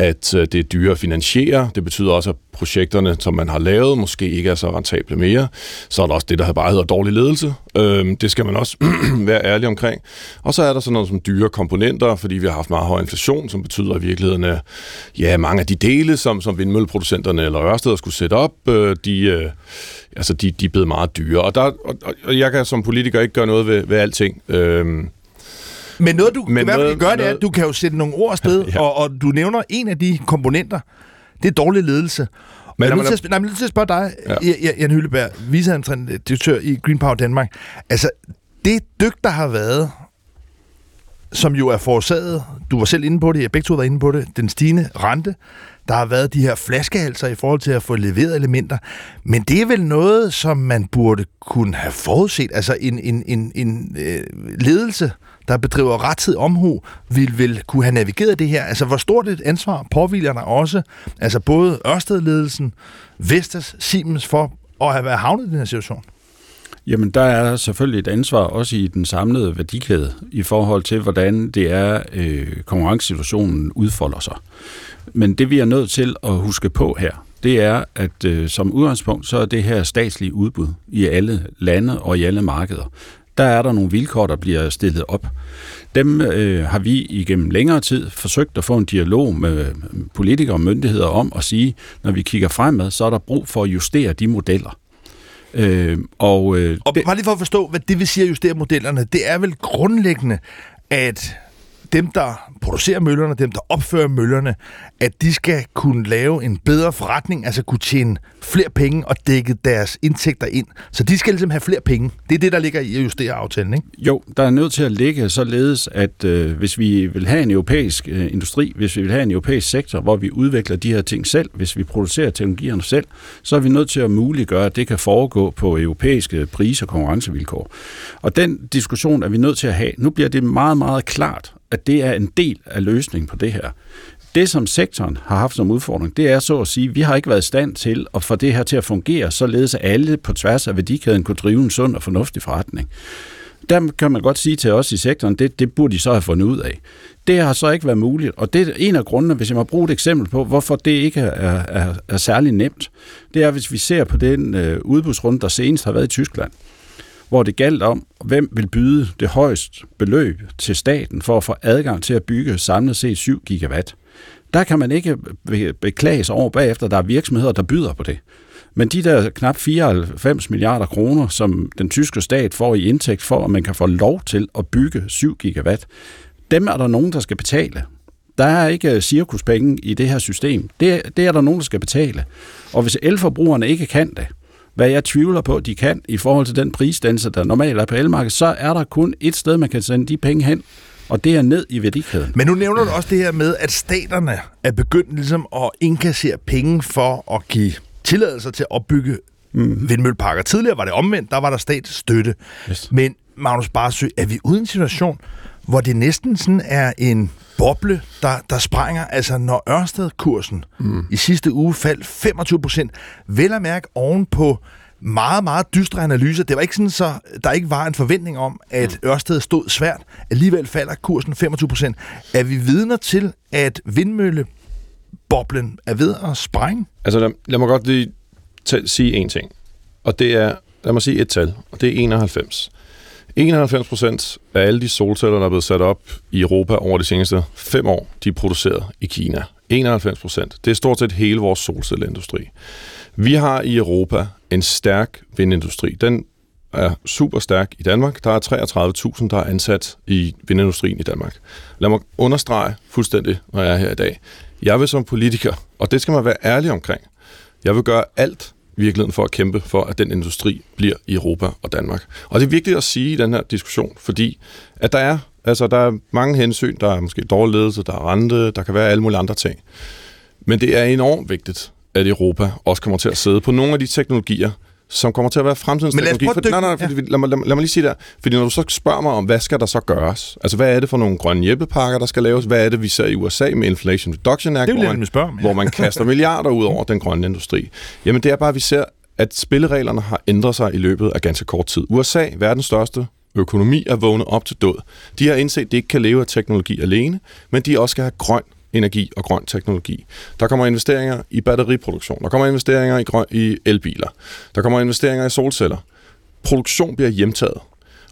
[SPEAKER 6] at øh, det er dyre at finansiere. Det betyder også, at projekterne, som man har lavet, måske ikke er så rentable mere. Så er der også det, der bare hedder dårlig ledelse. Øhm, det skal man også være ærlig omkring. Og så er der sådan noget som dyre komponenter, fordi vi har haft meget høj inflation, som betyder i virkeligheden, at ja, mange af de dele, som, som vindmølleproducenterne eller Ørsted skulle sætte op, øh, de, øh, altså de, de er blevet meget dyre. Og, der, og, og jeg kan som politiker ikke gøre noget ved, ved alting. Øhm,
[SPEAKER 2] men noget, du Men i hvert fald gøre, det er, at du kan jo sætte nogle ord afsted, ja. og, og du nævner en af de komponenter, det er dårlig ledelse. Men jeg er nødt til nødt til at spørge dig,
[SPEAKER 6] Ja.
[SPEAKER 2] ja. Jan Hylleberg, viceadministrerende direktør i Green Power Danmark. Altså, det dyk, der har været, som jo er forårsaget, du var selv inde på det, jeg begge to var inde på det, den stigende rente, der har været de her flaskehalser i forhold til at få leveret elementer, men det er vel noget, som man burde kunne have forudset, altså en, en, en, en øh, ledelse, der bedriver rettidig omhu, vil vel kunne have navigeret det her. Altså, hvor stort et ansvar påviler der også, altså både Ørsted-ledelsen, Vestas, Siemens for at have været havnet i den her situation?
[SPEAKER 5] Jamen, der er selvfølgelig et ansvar også i den samlede værdikæde i forhold til, hvordan det er, øh, konkurrencesituationen udfolder sig. Men det vi er nødt til at huske på her, det er, at øh, som udgangspunkt, så er det her statslige udbud i alle lande og i alle markeder. Der er der nogle vilkår, der bliver stillet op. Dem øh, har vi igennem længere tid forsøgt at få en dialog med politikere og myndigheder om at sige, når vi kigger fremad, så er der brug for at justere de modeller. Øh, og øh,
[SPEAKER 2] Og bare lige for at forstå, hvad det vil sige at justere modellerne, det er vel grundlæggende, at dem, der producerer møllerne, dem, der opfører møllerne, at de skal kunne lave en bedre forretning, altså kunne tjene flere penge og dække deres indtægter ind. Så de skal ligesom have flere penge. Det er det, der ligger i at justere aftalen, ikke?
[SPEAKER 5] Jo, der er nødt til at ligge således, at øh, hvis vi vil have en europæisk øh, industri, hvis vi vil have en europæisk sektor, hvor vi udvikler de her ting selv, hvis vi producerer teknologierne selv, så er vi nødt til at muliggøre, at det kan foregå på europæiske pris- og konkurrencevilkår. Og den diskussion er vi nødt til at have. Nu bliver det meget, meget klart, at det er en del af løsningen på det her. Det, som sektoren har haft som udfordring, det er så at sige, at vi har ikke været i stand til at få det her til at fungere, således at alle på tværs af værdikæden kunne drive en sund og fornuftig forretning. Der kan man godt sige til os i sektoren, det, det burde de så have fundet ud af. Det har så ikke været muligt, og det er en af grundene, hvis jeg må bruge et eksempel på, hvorfor det ikke er, er, er særlig nemt. Det er, hvis vi ser på den øh, udbudsrunde, der senest har været i Tyskland, hvor det galt om, hvem vil byde det højst beløb til staten for at få adgang til at bygge samlet set 7 gigawatt. Der kan man ikke beklage sig over bagefter, at der er virksomheder, der byder på det. Men de der knap 94 milliarder kroner, som den tyske stat får i indtægt for, at man kan få lov til at bygge 7 gigawatt, dem er der nogen, der skal betale. Der er ikke øh, cirkuspenge i det her system. Det, det er der nogen, der skal betale. Og hvis elforbrugerne ikke kan det, hvad jeg tvivler på, de kan i forhold til den prisdannelse, der normalt er på elmarkedet, så er der kun et sted, man kan sende de penge hen, og det er ned i værdikæden.
[SPEAKER 2] Men nu nævner du også det her med, at staterne er begyndt ligesom at indkassere penge for at give tilladelser til at opbygge mm. vindmølleparker. Tidligere var det omvendt, der var der statsstøtte.
[SPEAKER 5] Yes.
[SPEAKER 2] Men Magnus Barsø, er vi ude i en situation, hvor det næsten sådan er en boble, der, der sprænger? Altså når Ørsted-kursen mm. i sidste uge faldt 25 procent, vel at mærke oven på meget, meget dystre analyser. Det var ikke sådan, så der ikke var en forventning om, at Ørsted stod svært. Alligevel falder kursen 25 procent. Er vi vidner til, at vindmølleboblen er ved at sprænge?
[SPEAKER 6] Altså, lad, lad mig godt lige t- sige en ting. Og det er, lad mig sige et tal, og det er 91. 91 procent af alle de solceller, der er blevet sat op i Europa over de seneste fem år, de er produceret i Kina. 91 procent. Det er stort set hele vores solcelleindustri. Vi har i Europa en stærk vindindustri. Den er super stærk i Danmark. Der er 33.000, der er ansat i vindindustrien i Danmark. Lad mig understrege fuldstændig, når jeg er her i dag. Jeg vil som politiker, og det skal man være ærlig omkring, jeg vil gøre alt i virkeligheden for at kæmpe for, at den industri bliver i Europa og Danmark. Og det er vigtigt at sige i den her diskussion, fordi at der er, altså, der er mange hensyn. Der er måske dårlig ledelse, der er rente, der kan være alle mulige andre ting. Men det er enormt vigtigt, at Europa også kommer til at sidde på nogle af de teknologier, som kommer til at være fremtidens
[SPEAKER 2] Men lad
[SPEAKER 6] teknologi. For, nej,
[SPEAKER 2] dykke-
[SPEAKER 6] nej, fordi, lad, mig, lad, mig, lad mig lige sige der. Fordi når du så spørger mig om, hvad skal der så gøres? Altså, hvad er det for nogle grønne hjælpepakker, der skal laves? Hvad er det, vi ser i USA med Inflation Reduction Act,
[SPEAKER 2] Det
[SPEAKER 6] hvor man-
[SPEAKER 2] nemlig spørge om, ja.
[SPEAKER 6] hvor man kaster milliarder ud over den grønne industri? Jamen, det er bare, at vi ser, at spillereglerne har ændret sig i løbet af ganske kort tid. USA, verdens største økonomi, er vågnet op til død. De har indset, at de ikke kan leve af teknologi alene, men de også skal have grøn energi og grøn teknologi. Der kommer investeringer i batteriproduktion. Der kommer investeringer i, grøn, i elbiler. Der kommer investeringer i solceller. Produktion bliver hjemtaget.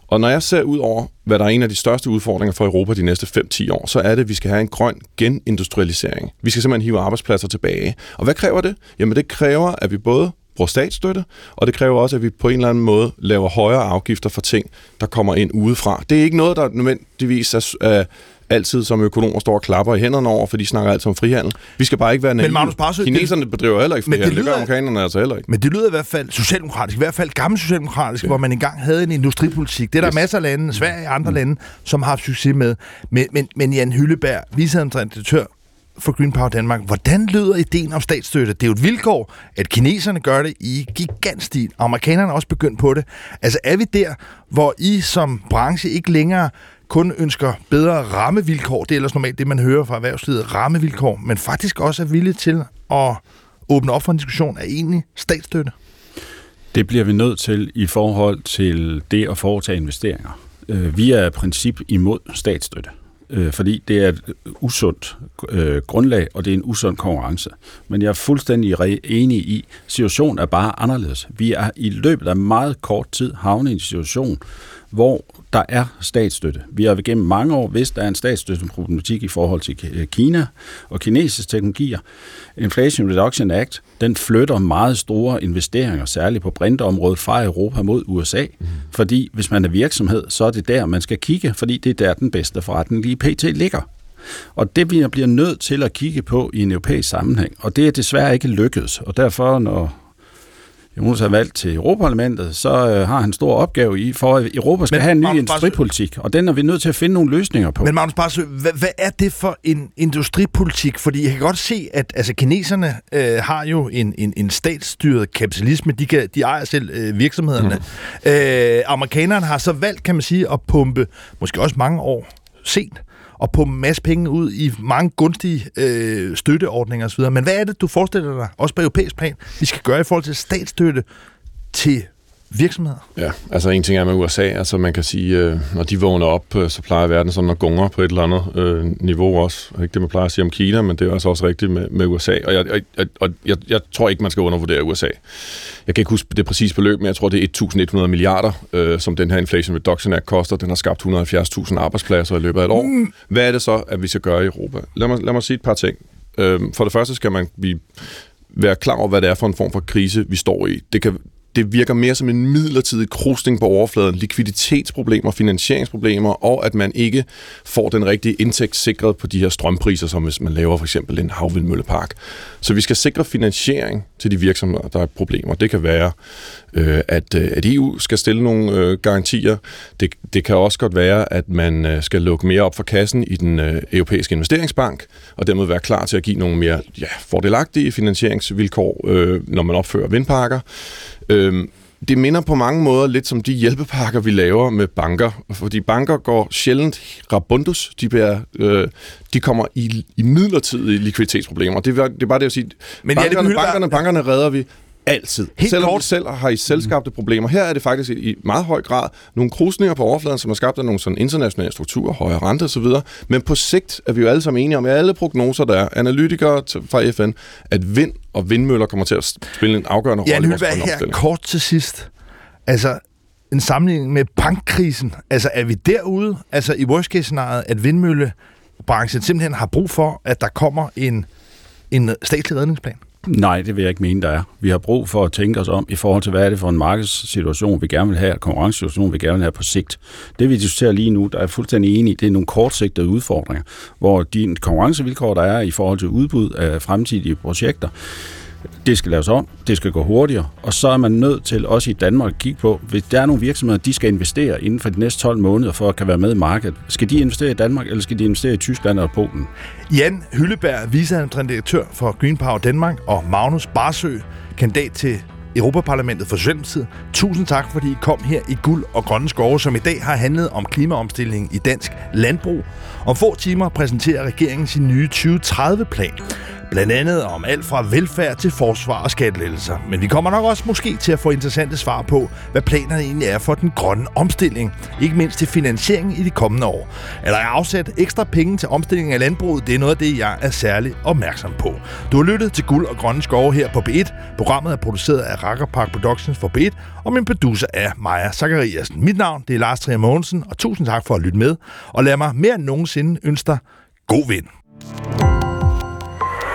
[SPEAKER 6] Og når jeg ser ud over, hvad der er en af de største udfordringer for Europa de næste 5-10 år, så er det, at vi skal have en grøn genindustrialisering. Vi skal simpelthen hive arbejdspladser tilbage. Og hvad kræver det? Jamen det kræver, at vi både bruger statsstøtte, og det kræver også, at vi på en eller anden måde laver højere afgifter for ting, der kommer ind udefra. Det er ikke noget, der nødvendigvis er, er, altid som økonomer står og klapper i hænderne over, for de snakker altid om frihandel. Vi skal bare ikke være naive.
[SPEAKER 2] Men Magnus Barsø,
[SPEAKER 6] Kineserne bedriver heller ikke
[SPEAKER 2] Men det
[SPEAKER 6] frihandel. Det,
[SPEAKER 2] lyder-
[SPEAKER 6] gør amerikanerne altså heller ikke.
[SPEAKER 2] Men det lyder i hvert fald socialdemokratisk, i hvert fald gammel socialdemokratisk, ja. hvor man engang havde en industripolitik. Det er der
[SPEAKER 6] Yes.
[SPEAKER 2] masser af lande, Sverige og andre mm. lande, som har haft succes med. Men, men, men Jan Hylleberg, viceadministrerende direktør for Green Power Danmark, hvordan lyder ideen om statsstøtte? Det er jo et vilkår, at kineserne gør det i gigantstil, amerikanerne er også begyndt på det. Altså er vi der, hvor I som branche ikke længere kun ønsker bedre rammevilkår, det er ellers normalt det, man hører fra erhvervslivet, rammevilkår, men faktisk også er villige til at åbne op for en diskussion af egentlig statsstøtte?
[SPEAKER 5] Det bliver vi nødt til i forhold til det at foretage investeringer. Øh, vi er i princip imod statsstøtte, øh, fordi det er et usundt øh, grundlag, og det er en usund konkurrence. Men jeg er fuldstændig enig i, at situationen er bare anderledes. Vi er i løbet af meget kort tid havnet i en situation, hvor der er statsstøtte. Vi har gennem mange år vidst, at der er en statsstøtteproblematik i forhold til Ki- Kina og kinesiske teknologier. Inflation Reduction Act, den flytter meget store investeringer, særligt på brintområdet, fra Europa mod USA. Mm. Fordi hvis man er virksomhed, så er det der, man skal kigge, fordi det er der, den bedste forretning lige pt. ligger. Og det vi bliver nødt til at kigge på i en europæisk sammenhæng, og det er desværre ikke lykkedes. Og derfor, når Jonas er valgt til Europaparlamentet, så øh, har han stor opgave i, for at Europa skal
[SPEAKER 2] Men
[SPEAKER 5] have en ny
[SPEAKER 2] Magnus
[SPEAKER 5] industripolitik, og den er vi nødt til at finde nogle løsninger på.
[SPEAKER 2] Men Magnus Barsø, hvad, hvad er det for en industripolitik? Fordi jeg kan godt se, at altså, kineserne øh, har jo en, en, en statsstyret kapitalisme. De, kan, de ejer selv øh, virksomhederne. Mm. Øh, amerikanerne har så valgt, kan man sige, at pumpe, måske også mange år sent, og på en masse penge ud i mange gunstige øh, støtteordninger osv. Men hvad er det, du forestiller dig, også på europæisk plan, vi skal gøre i forhold til statsstøtte til virksomheder?
[SPEAKER 6] Ja, altså en ting er med USA, altså man kan sige, øh, når de vågner op, øh, så plejer verden sådan at gungre på et eller andet øh, niveau også. Og Ikke det, man plejer at sige om Kina, men det er altså også rigtigt med, med USA. Og, jeg, og, og jeg, jeg tror ikke, man skal undervurdere USA. Jeg kan ikke huske det præcise beløb, men jeg tror, det er 1.100 milliarder, øh, som den her Inflation Reduction Act koster. Den har skabt 170.000 arbejdspladser i løbet af et år. Mm. Hvad er det så, at vi skal gøre i Europa? Lad mig, lad mig sige et par ting. Øh, for det første skal man blive være klar over, hvad det er for en form for krise, vi står i. Det kan det virker mere som en midlertidig krusning på overfladen, likviditetsproblemer, finansieringsproblemer, og at man ikke får den rigtige indtægt sikret på de her strømpriser, som hvis man laver for eksempel en havvindmøllepark. Så vi skal sikre finansiering til de virksomheder, der er problemer. Det kan være, øh, at, øh, at EU skal stille nogle øh, garantier. Det, det kan også godt være, at man øh, skal lukke mere op for kassen i den øh, europæiske investeringsbank, og dermed være klar til at give nogle mere ja, fordelagtige finansieringsvilkår, øh, når man opfører vindparker. Øhm, det minder på mange måder lidt som de hjælpepakker, vi laver med banker. Fordi banker går sjældent rabundus. De, bliver, øh, de kommer i, i midlertidige likviditetsproblemer. Det, er- det er bare det at sige,
[SPEAKER 2] Men
[SPEAKER 6] Men
[SPEAKER 2] ja, det
[SPEAKER 6] bankerne, bankerne, bankerne redder vi altid.
[SPEAKER 2] Helt
[SPEAKER 6] Selvom
[SPEAKER 2] kort.
[SPEAKER 6] selv har i selvskabte problemer. Her er det faktisk i meget høj grad nogle krusninger på overfladen, som er skabt af nogle sådan internationale strukturer, højere rente osv. Men på sigt er vi jo alle sammen enige om, at alle prognoser, der er analytikere fra FN, at vind og vindmøller kommer til at spille en afgørende rolle vores
[SPEAKER 2] Hylberg
[SPEAKER 6] grønne
[SPEAKER 2] her kort til sidst. Altså, en sammenligning med bankkrisen. Altså, er vi derude, altså i worst case scenariet, at vindmøllebranchen simpelthen har brug for, at der kommer en, en statslig redningsplan?
[SPEAKER 5] Nej, det vil jeg ikke mene, der er. Vi har brug for at tænke os om i forhold til, hvad er det for en markedssituation, vi gerne vil have, konkurrencesituation, vi gerne vil have på sigt. Det vi diskuterer lige nu, der er jeg fuldstændig enig i, det er nogle kortsigtede udfordringer, hvor de konkurrencevilkår, der er i forhold til udbud af fremtidige projekter, det skal laves om, det skal gå hurtigere, og så er man nødt til også i Danmark at kigge på, hvis der er nogle virksomheder, de skal investere inden for de næste 12 måneder for at kan være med i markedet. Skal de investere i Danmark, eller skal de investere i Tyskland og Polen?
[SPEAKER 2] Jan Hylleberg, viceadministrerende direktør for Green Power Danmark, og Magnus Barsø, kandidat til Europaparlamentet for Socialdemokratiet. Tusind tak, fordi I kom her i Guld og Grønne Skove, som i dag har handlet om klimaomstilling i dansk landbrug. Om få timer præsenterer regeringen sin nye 2030-plan. Blandt andet om alt fra velfærd til forsvar og skattelettelser. Men vi kommer nok også måske til at få interessante svar på, hvad planerne egentlig er for den grønne omstilling. Ikke mindst til finansiering i de kommende år. Er der afsat ekstra penge til omstilling af landbruget? Det er noget af det, jeg er særlig opmærksom på. Du har lyttet til Guld og Grønne Skove her på B1. Programmet er produceret af Rakker Park Productions for B1, og min producer er Maja Zachariasen. Mit navn det er Lars Trier Mogensen, og tusind tak for at lytte med. Og lad mig mere end nogensinde ønske dig god vind.